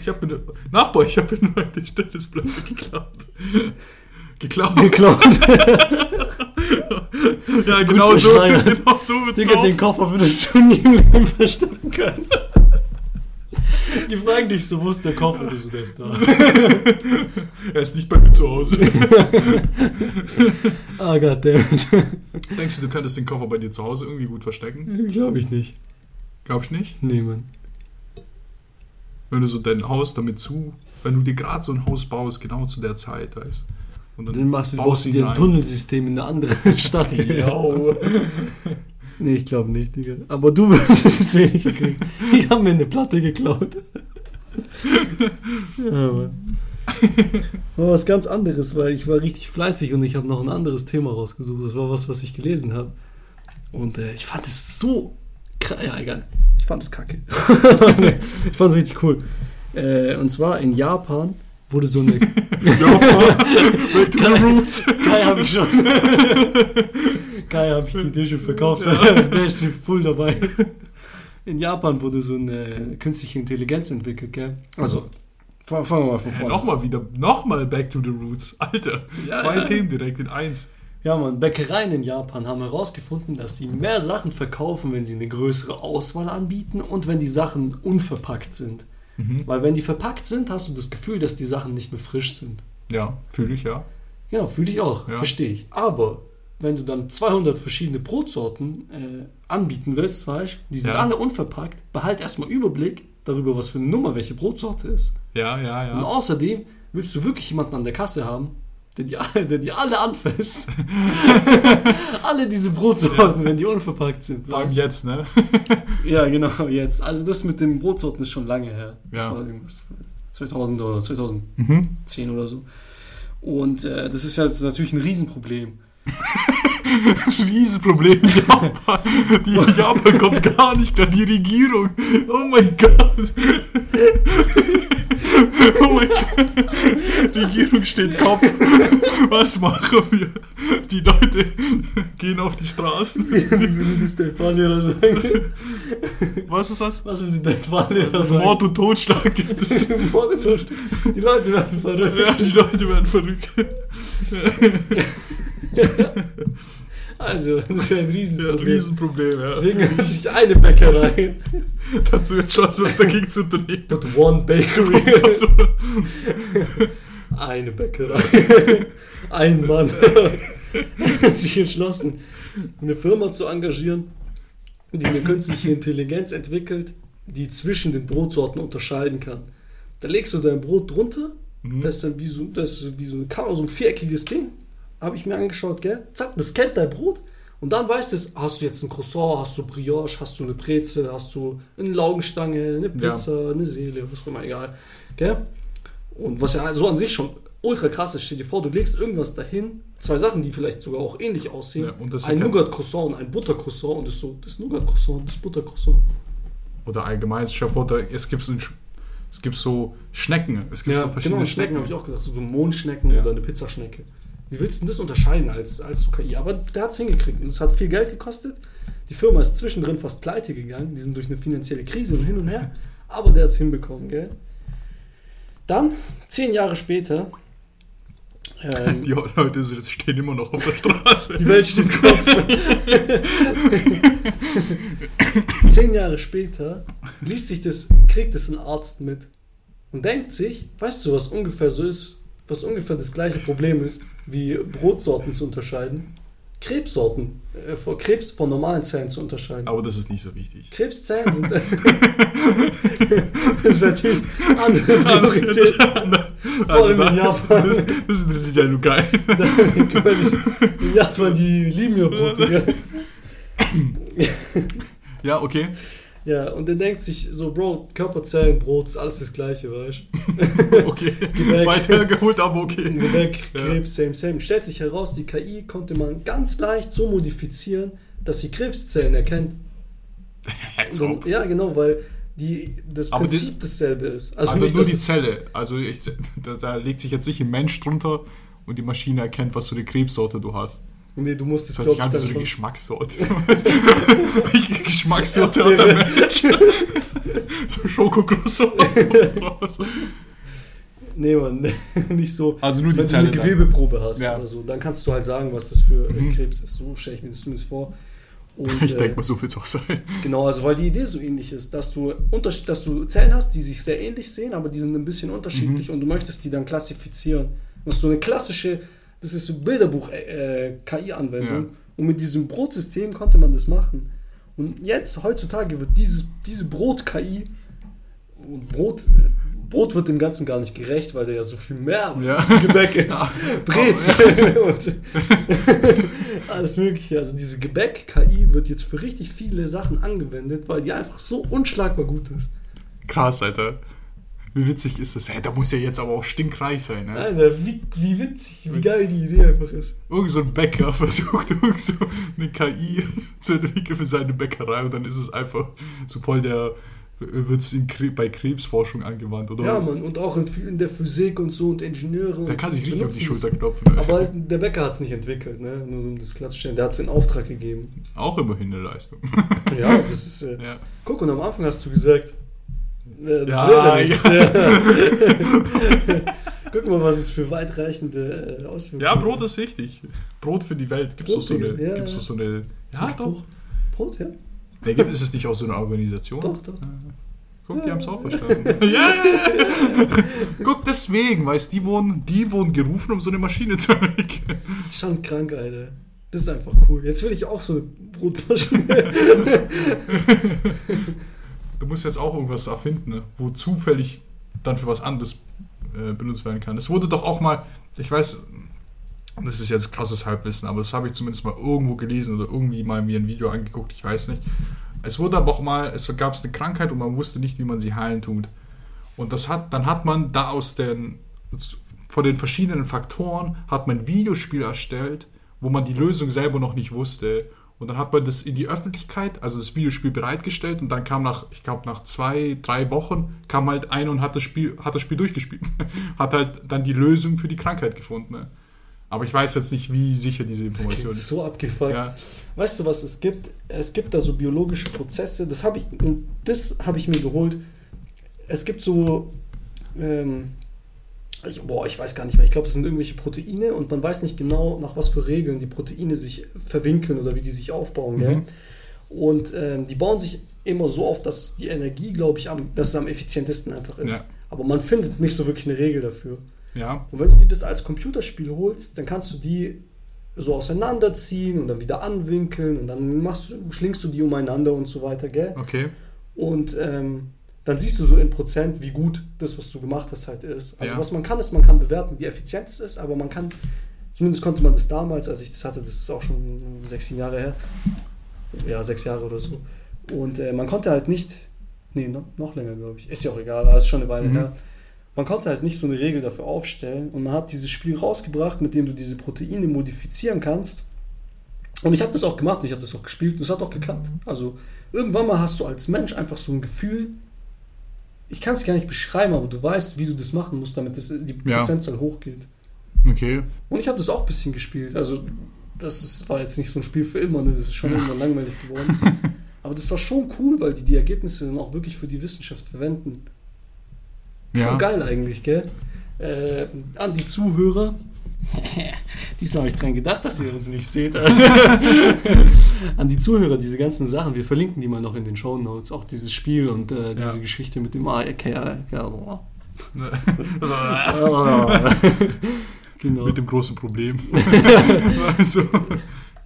Ich habe mir Nachbar, ich habe mir nur eine Tischtennisplatte geklaut. Geklaut. Geklaut. Ja, genau so, genau so wird's Digga, den. Koffer würdest du nie im verstecken können. Die fragen dich so, wo ist der Koffer? Du so, der ist da. Er ist nicht bei mir zu Hause. Ah, goddammit. Denkst du, du könntest den Koffer bei dir zu Hause irgendwie gut verstecken? Glaube ich nicht. Glaubst du nicht? Nee, Mann. Wenn du so dein Haus damit zu, wenn du dir gerade so ein Haus baust, genau zu der Zeit, weißt Und Dann machst du, baust du dir ein. Tunnelsystem in eine andere Stadt. Jo. Nee, ich glaube nicht, Digga. Aber du würdest es eh nicht kriegen. Die haben mir eine Platte geklaut. ja, Mann. War was ganz anderes, weil ich war richtig fleißig und ich habe noch ein anderes Thema rausgesucht. Das war was, was ich gelesen habe. Und äh, ich fand es so. Ja, egal. Ich fand es kacke. ich fand es richtig cool. Äh, und zwar in Japan wurde so eine. Ja, back to the roots. Kai habe ich schon. Kai habe ich die Idee schon verkauft. Der ist voll dabei. In Japan wurde so eine künstliche Intelligenz entwickelt, gell? Also, fa- fangen wir mal von Ja, vorne. nochmal wieder, nochmal back to the roots. Alter, Ja, zwei ja. Themen direkt in eins. Ja, man, Bäckereien in Japan haben herausgefunden, dass sie mehr Sachen verkaufen, wenn sie eine größere Auswahl anbieten und wenn die Sachen unverpackt sind. Weil wenn die verpackt sind, hast du das Gefühl, dass die Sachen nicht mehr frisch sind. Ja, fühle ich, ja. Genau, fühle ich auch, Ja. verstehe ich. Aber wenn du dann 200 verschiedene Brotsorten äh, anbieten willst, weißt, die sind Ja. alle unverpackt, behalt erstmal Überblick darüber, was für eine Nummer welche Brotsorte ist. Ja, ja, Und ja. außerdem willst du wirklich jemanden an der Kasse haben, der die, alle- der die alle anfasst. alle diese Brotsorten, wenn die unverpackt sind. Vor allem jetzt, ne? Ja, genau, jetzt. Also das mit den Brotsorten ist schon lange her. Das Ja. war irgendwas 2000 oder 2010 Mhm. oder so. Und äh, das ist jetzt natürlich ein Riesenproblem. Riesenproblem in Japan. Die Japan kommt gar nicht klar. Die Regierung. Oh mein Gott. Oh mein Gott. Regierung steht Kopf. Was machen wir? Die Leute gehen auf die Straßen. Wie würde das dein Fahrlehrer sagen? Was ist das? Was würde dein Fahrlehrer sagen? Mord und Totschlag gibt es. Mord und Totschlag. Die Leute werden verrückt. Ja, die Leute werden verrückt. Also, das ist ja ein Ja, Riesenproblem. Riesenproblem, ja. Deswegen hat sich eine Bäckerei, Dazu entschlossen, was dagegen zu unternehmen. but one bakery, eine Bäckerei, ein Mann, hat sich entschlossen, eine Firma zu engagieren, die eine künstliche Intelligenz entwickelt, die zwischen den Brotsorten unterscheiden kann. Da legst du dein Brot drunter, Mhm. das ist dann wie so, das ist wie so Kamera, so ein viereckiges Ding, habe ich mir angeschaut, gell? Zack, das kennt dein Brot. Und dann weißt du, hast du jetzt ein Croissant, hast du Brioche, hast du eine Brezel, hast du eine Laugenstange, eine Pizza, eine Seele, was auch immer, egal. Gell? Und was ja so an sich schon ultra krass ist, stell dir vor, du legst irgendwas dahin, zwei Sachen, die vielleicht sogar auch ähnlich aussehen. Ja, und das ein Nougat-Croissant und ein Butter-Croissant und das ist so, das Nougat-Croissant, das Butter-Croissant. Oder allgemein, vor, da- es gibt, so ein, es gibt so Schnecken. Es gibt so verschiedene genau, Schnecken habe ich auch gesagt, so Mondschnecken Ja. oder eine Pizzaschnecke. Wie willst du denn das unterscheiden als, als KI? Aber der hat es hingekriegt und es hat viel Geld gekostet. Die Firma ist zwischendrin fast pleite gegangen, die sind durch eine finanzielle Krise und hin und her, aber der hat es hinbekommen, gell? Dann, zehn Jahre später, ähm, Die Leute stehen immer noch auf der Straße. Die Welt steht Kopf. Zehn Jahre später liest sich das, kriegt es ein Arzt mit und denkt sich, weißt du, was ungefähr so ist, was ungefähr das gleiche Problem ist, wie Brotsorten zu unterscheiden? Krebssorten, äh, vor Krebs von normalen Zellen zu unterscheiden. Aber das ist nicht so wichtig. Krebszellen sind. das ist natürlich andere Priorität. Also allem in da- Japan. Das interessiert ja nur geil. In Japan, die lieben ja Brot. Ja, okay. Ja, und er denkt sich so, Bro, Körperzellen, Brot, ist alles das Gleiche, weißt Okay. weg. Weiter geholt, aber du? okay. Gebäck, Ja. Krebs, same, same. Stellt sich heraus, die KI konnte man ganz leicht so modifizieren, dass sie Krebszellen erkennt. Dann, ja, genau, weil die, das Aber Prinzip dasselbe ist. Also aber nicht, nur die Zelle. Also ich, da, da legt sich jetzt nicht ein Mensch drunter und die Maschine erkennt, was für eine Krebssorte du hast. Nee, du musst es, Das hört sich an wie so eine Geschmackssorte. Du? Geschmackssorte hat der Mensch. so Schokocroissant. schon. Nee, Mann, nicht so. Also nur die Wenn du Zelle eine dann. Gewebeprobe hast Ja. oder so, dann kannst du halt sagen, was das für äh, Mhm. Krebs ist. So stelle ich mir das zumindest vor. Und, Ich äh, denke mal, so wird es auch sein. Genau, also weil die Idee so ähnlich ist, dass du, Unterschied, dass du Zellen hast, die sich sehr ähnlich sehen, aber die sind ein bisschen unterschiedlich Mhm. und du möchtest die dann klassifizieren. Das ist so eine klassische, das ist so Bilderbuch-KI-Anwendung Ja. und mit diesem Brotsystem konnte man das machen. Und jetzt, heutzutage, wird dieses, diese Brot-KI, und Brot, Brot wird dem Ganzen gar nicht gerecht, weil da ja so viel mehr Ja. Gebäck ist. Ja. Brezel und alles mögliche. Also diese Gebäck-KI wird jetzt für richtig viele Sachen angewendet, weil die einfach so unschlagbar gut ist. Krass, Alter. Wie witzig ist das? Hey, da muss ja jetzt aber auch stinkreich sein, ne? Alter, wie, wie witzig, wie geil die Idee einfach ist. Irgend so ein Bäcker versucht irgend so eine KI zu entwickeln für seine Bäckerei und dann ist es einfach so voll der, wird es bei Krebsforschung angewandt, oder? Ja, Mann, und auch in, in der Physik und so und Ingenieure. Und kann sich richtig auf die Schulter klopfen. ey. Aber der Bäcker hat es nicht entwickelt, ne? Nur um das klarzustellen. Der hat es in Auftrag gegeben. Auch immerhin eine Leistung. Ja, das ist. Äh, ja. Guck, und am Anfang hast du gesagt. Äh, Das Ja, nicht. Ja. Guck mal, was es für weitreichende äh, Auswirkungen ja, Brot ist wichtig. Brot für die Welt. Gibt es doch so eine. Ja, gibt's ja. doch so eine ja, doch. Brot, ja? Nee, gibt, ist es nicht auch so eine Organisation? Doch, doch. Guck, die haben es auch verstanden. ja, ja, ja. Guck, deswegen, weißt die wurden, die wurden gerufen, um so eine Maschine zu entwickeln. Schon krank, Alter. Das ist einfach cool. Jetzt will ich auch so eine Brotmaschine. Du musst jetzt auch irgendwas erfinden, ne? wo zufällig dann für was anderes äh, benutzt werden kann. Es wurde doch auch mal, ich weiß, das ist jetzt krasses Halbwissen, aber das habe ich zumindest mal irgendwo gelesen oder irgendwie mal mir ein Video angeguckt, ich weiß nicht. Es wurde aber auch mal, es gab eine Krankheit und man wusste nicht, wie man sie heilen tut. Und das hat, dann hat man da aus den, von den verschiedenen Faktoren, hat man ein Videospiel erstellt, wo man die Lösung selber noch nicht wusste. Und dann hat man das in die Öffentlichkeit, also das Videospiel bereitgestellt und dann kam nach, ich glaube nach zwei, drei Wochen, kam halt ein und hat das Spiel, hat das Spiel durchgespielt. hat halt dann die Lösung für die Krankheit gefunden. Ne? Aber ich weiß jetzt nicht, wie sicher diese Information ist. so abgefuckt. Ja, Weißt du, was es gibt? Es gibt da so biologische Prozesse. Das habe ich, das habe ich mir geholt. Es gibt so, ähm, Ich, boah, ich weiß gar nicht mehr. Ich glaube, es sind irgendwelche Proteine und man weiß nicht genau, nach was für Regeln die Proteine sich verwinkeln oder wie die sich aufbauen. Mhm. Und ähm, die bauen sich immer so auf, dass die Energie, glaube ich, am, dass es am effizientesten einfach ist. Ja. Aber man findet nicht so wirklich eine Regel dafür. Ja. Und wenn du dir das als Computerspiel holst, dann kannst du die so auseinanderziehen und dann wieder anwinkeln und dann machst du, schlingst du die umeinander und so weiter, gell? Okay. Und ähm, dann siehst du so in Prozent, wie gut das, was du gemacht hast, halt ist. Also Ja. was man kann, ist, man kann bewerten, wie effizient es ist, aber man kann, zumindest konnte man das damals, als ich das hatte, das ist auch schon sechs, sieben Jahre her, ja, sechs Jahre oder so. Und äh, man konnte halt nicht, nee, noch, noch länger, glaube ich, ist ja auch egal, aber ist schon eine Weile Mhm. her. Man konnte halt nicht so eine Regel dafür aufstellen und man hat dieses Spiel rausgebracht, mit dem du diese Proteine modifizieren kannst. Und ich habe das auch gemacht, ich habe das auch gespielt und es hat auch geklappt. Also irgendwann mal hast du als Mensch einfach so ein Gefühl, ich kann es gar nicht beschreiben, aber du weißt, wie du das machen musst, damit das, die Ja. Prozentzahl hochgeht. Okay. Und ich habe das auch ein bisschen gespielt. Also das ist, war jetzt nicht so ein Spiel für immer, ne? das ist schon irgendwann langweilig geworden. Aber das war schon cool, weil die die Ergebnisse dann auch wirklich für die Wissenschaft verwenden. Schon Ja. geil eigentlich, gell? Äh, an die Zuhörer. Diesmal habe ich dran gedacht, dass ihr uns nicht seht. an die Zuhörer, diese ganzen Sachen, wir verlinken die mal noch in den Show Notes. Auch dieses Spiel und äh, diese Ja. Geschichte mit dem ARK. Genau. Mit dem großen Problem. also,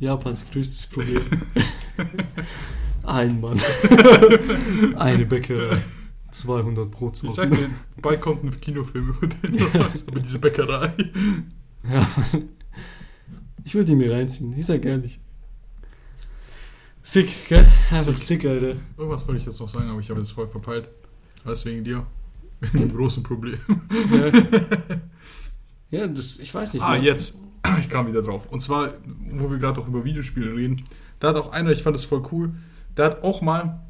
Japans größtes Problem. Ein Mann. Eine Bäckerei. 200 ich Brotsorten. sag dir, bald kommt ein Kinofilm über den über diese Bäckerei. Ja. Ich würde die mir reinziehen, ich sag ehrlich. Sick, gell? Einfach Sick. sick, Alter. Irgendwas wollte ich jetzt noch sagen, aber ich habe es voll verpeilt. Alles wegen dir. Wegen dem großen Problem. Ja, ja das, ich weiß nicht. Ah, ne? jetzt. Ich kam wieder drauf. Und zwar, wo wir gerade auch über Videospiele reden, da hat auch einer, ich fand das voll cool, der hat auch mal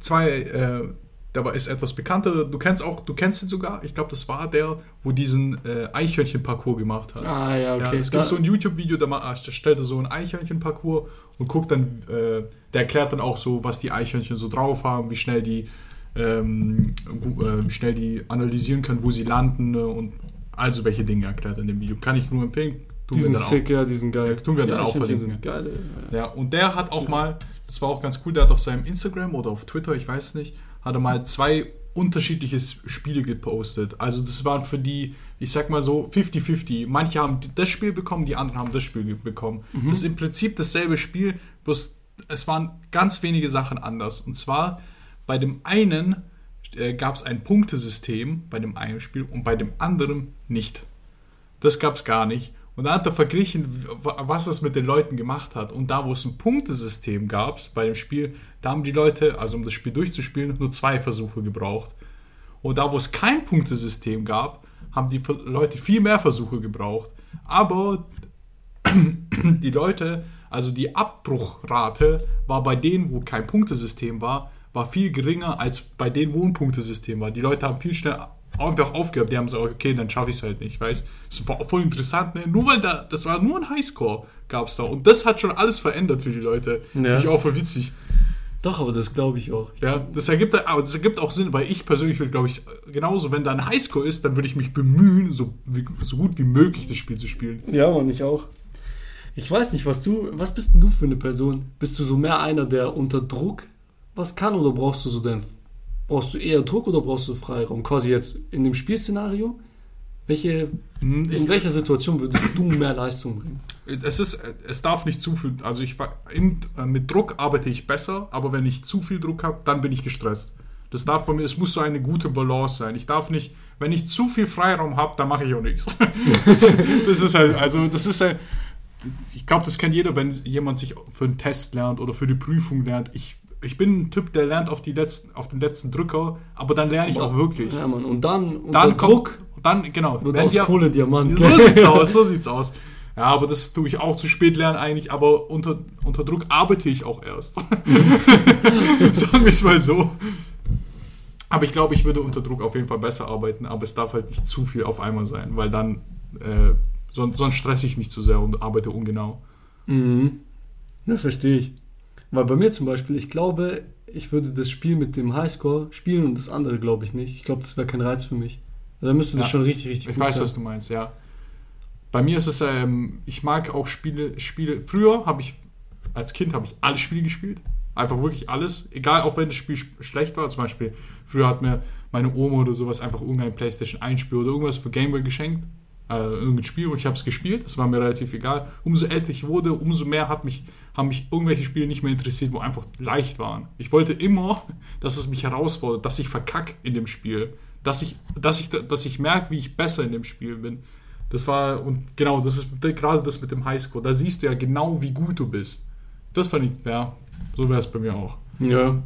zwei, äh, war ist etwas bekannter, du kennst auch, du kennst ihn sogar, ich glaube, das war der, wo diesen äh, Eichhörnchen-Parcours gemacht hat. Ah, ja, okay. Ja, es gibt so ein YouTube-Video, da ma- stellt er so ein Eichhörnchen-Parcours und guckt dann, äh, der erklärt dann auch so, was die Eichhörnchen so drauf haben, wie schnell die, ähm, äh, wie schnell die analysieren können, wo sie landen äh, und also welche Dinge erklärt er in dem Video. Kann ich nur empfehlen. Tun die wir sind dann auch. sick, ja, die sind geil. Ja, tun wir die dann auch verlinken. geil. Ja. Ja, und der hat auch mal, das war auch ganz cool, der hat auf seinem Instagram oder auf Twitter, ich weiß nicht, hat er mal zwei unterschiedliche Spiele gepostet. Also das waren für die, ich sag mal so, 50-50. Manche haben das Spiel bekommen, die anderen haben das Spiel bekommen. Das ist im Prinzip dasselbe Spiel, bloß es waren ganz wenige Sachen anders. Und zwar bei dem einen äh, gab es ein Punktesystem bei dem einen Spiel und bei dem anderen nicht. Das gab es gar nicht. Und dann hat er verglichen, was es mit den Leuten gemacht hat. Und da, wo es ein Punktesystem gab bei dem Spiel, da haben die Leute, also um das Spiel durchzuspielen, nur zwei Versuche gebraucht. Und da, wo es kein Punktesystem gab, haben die Leute viel mehr Versuche gebraucht. Aber die Leute, also die Abbruchrate war bei denen, wo kein Punktesystem war, war viel geringer als bei denen, wo ein Punktesystem war. Die Leute haben viel schneller einfach aufgehört. Die haben so, okay, dann schaffe ich es halt nicht, weißt Das war voll interessant, ne? Nur weil da, das war nur ein Highscore, gab es da. Und das hat schon alles verändert für die Leute. Ja. Finde ich auch voll witzig. Doch, aber das glaube ich auch. Ja, das ergibt, aber das ergibt auch Sinn, weil ich persönlich würde, glaube ich, genauso, wenn da ein Highscore ist, dann würde ich mich bemühen, so, wie, so gut wie möglich das Spiel zu spielen. Ja, und ich auch. Ich weiß nicht, was du, was bist denn du für eine Person? Bist du so mehr einer, der unter Druck was kann oder brauchst du so dein, brauchst du eher Druck oder brauchst du Freiraum? Quasi jetzt in dem Spielszenario, welche, Hm, in welcher Situation würdest du mehr Leistung bringen? Es ist, es darf nicht zu viel, also ich im, äh, mit Druck arbeite ich besser, aber wenn ich zu viel Druck habe, dann bin ich gestresst. Das darf bei mir, es muss so eine gute Balance sein. Ich darf nicht, wenn ich zu viel Freiraum habe, dann mache ich auch nichts. Das, das ist halt, also das ist halt, ich glaube, das kennt jeder, wenn jemand sich für einen Test lernt oder für die Prüfung lernt. Ich, ich bin ein Typ, der lernt auf, die letzten, auf den letzten Drücker, aber dann lerne ich auch wirklich. Ja, Mann. Und dann unter Dann Druck kommt, dann, genau, wird aus dir- Kohle Diamant. so sieht's aus, so sieht's aus. Ja, aber das tue ich auch zu spät lernen eigentlich, aber unter, unter Druck arbeite ich auch erst. Sagen wir es mal so. Aber ich glaube, ich würde unter Druck auf jeden Fall besser arbeiten, aber es darf halt nicht zu viel auf einmal sein, weil dann, äh, sonst, sonst stresse ich mich zu sehr und arbeite ungenau. Mhm. Ja, verstehe ich. Weil bei mir zum Beispiel, ich glaube, ich würde das Spiel mit dem Highscore spielen und das andere glaube ich nicht. Ich glaube, das wäre kein Reiz für mich. Da müsste das Ja. schon richtig, richtig Ich gut weiß, sein. was du meinst, ja. Bei mir ist es, ähm, ich mag auch Spiele, Spiele. Früher habe ich, als Kind habe ich alle Spiele gespielt. Einfach wirklich alles. Egal, auch wenn das Spiel sch- schlecht war. Zum Beispiel, früher hat mir meine Oma oder sowas einfach irgendein PlayStation 1 Spiel oder irgendwas für Gameboy geschenkt. Äh, irgendein Spiel und ich habe es gespielt. Das war mir relativ egal. Umso älter ich wurde, umso mehr hat mich, haben mich irgendwelche Spiele nicht mehr interessiert, wo einfach leicht waren. Ich wollte immer, dass es mich herausfordert, dass ich verkack in dem Spiel. Dass ich, dass ich, dass ich merke, wie ich besser in dem Spiel bin. Das war, und genau, das ist gerade das mit dem Highscore. Da siehst du ja genau, wie gut du bist. Das fand ich, ja, so wäre es bei mir auch. Ja.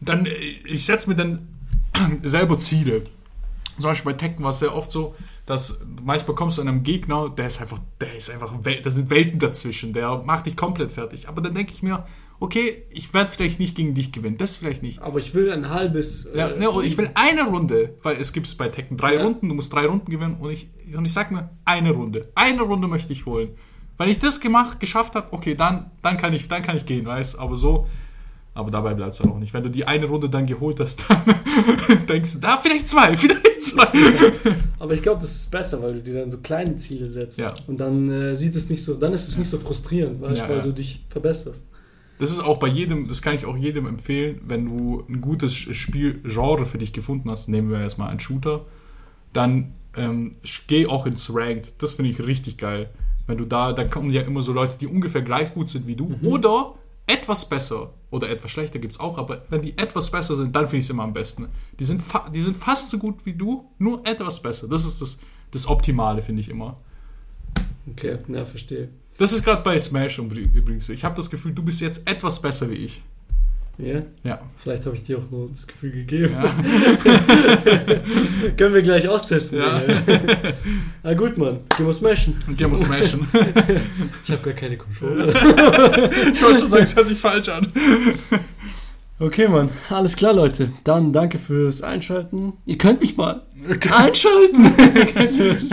Dann, äh, ich setze mir dann selber Ziele. Zum Beispiel bei Tekken war es sehr oft so, dass manchmal kommst du an einem Gegner, der ist einfach, der ist einfach, da sind Welten dazwischen, der macht dich komplett fertig. Aber dann denke ich mir, okay, ich werde vielleicht nicht gegen dich gewinnen, das vielleicht nicht. Aber ich will ein halbes. Ja, äh, ne, und ich will eine Runde, weil es gibt bei Tekken drei Ja. Runden, du musst drei Runden gewinnen und ich, und ich sag mir, eine Runde. Eine Runde möchte ich holen. Wenn ich das gemacht, geschafft habe, okay, dann, dann, kann ich, dann kann ich gehen, weißt aber so. Aber dabei bleibt es dann auch nicht. Wenn du die eine Runde dann geholt hast, dann denkst du, da vielleicht zwei, vielleicht zwei. Aber ich glaube, das ist besser, weil du dir dann so kleine Ziele setzt. Ja. Und dann äh, sieht es nicht so, dann ist es nicht so frustrierend, weißt, Ja, weil ja. du dich verbesserst. Das ist auch bei jedem, das kann ich auch jedem empfehlen, wenn du ein gutes Spielgenre für dich gefunden hast, nehmen wir erstmal einen Shooter, dann ähm, geh auch ins Ranked. Das finde ich richtig geil. Wenn du da, dann kommen ja immer so Leute, die ungefähr gleich gut sind wie du oder etwas besser oder etwas schlechter gibt es auch, aber wenn die etwas besser sind, dann finde ich es immer am besten. Die sind, die sind fast so gut wie du, nur etwas besser. Das ist das, das Optimale, finde ich immer. Okay, ja, verstehe. Das ist gerade bei Smash übrigens. Ich habe das Gefühl, du bist jetzt etwas besser wie ich. Ja, Ja. vielleicht habe ich dir auch nur das Gefühl gegeben. Ja. Können wir gleich austesten. Ja. Na gut, Mann. Gehen wir smashen. Und die haben smashen. Ich habe gar keine Controller. ich wollte schon sagen, es hört sich falsch an. Okay, Mann. Alles klar, Leute. Dann danke fürs Einschalten. Ihr könnt mich mal einschalten. Kennst du das?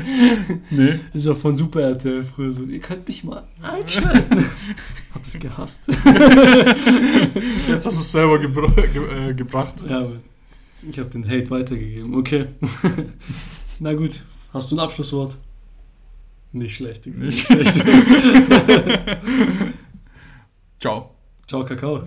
Nee. Das ist auch von Super RTL früher so. Ihr könnt mich mal einschalten. Hab das gehasst. Jetzt hast du es selber gebr ge äh, gebracht. Ja, aber ich habe den Hate weitergegeben. Okay. Na gut. Hast du ein Abschlusswort? Nicht schlecht. Nicht schlecht. Ciao. Ciao, Kakao.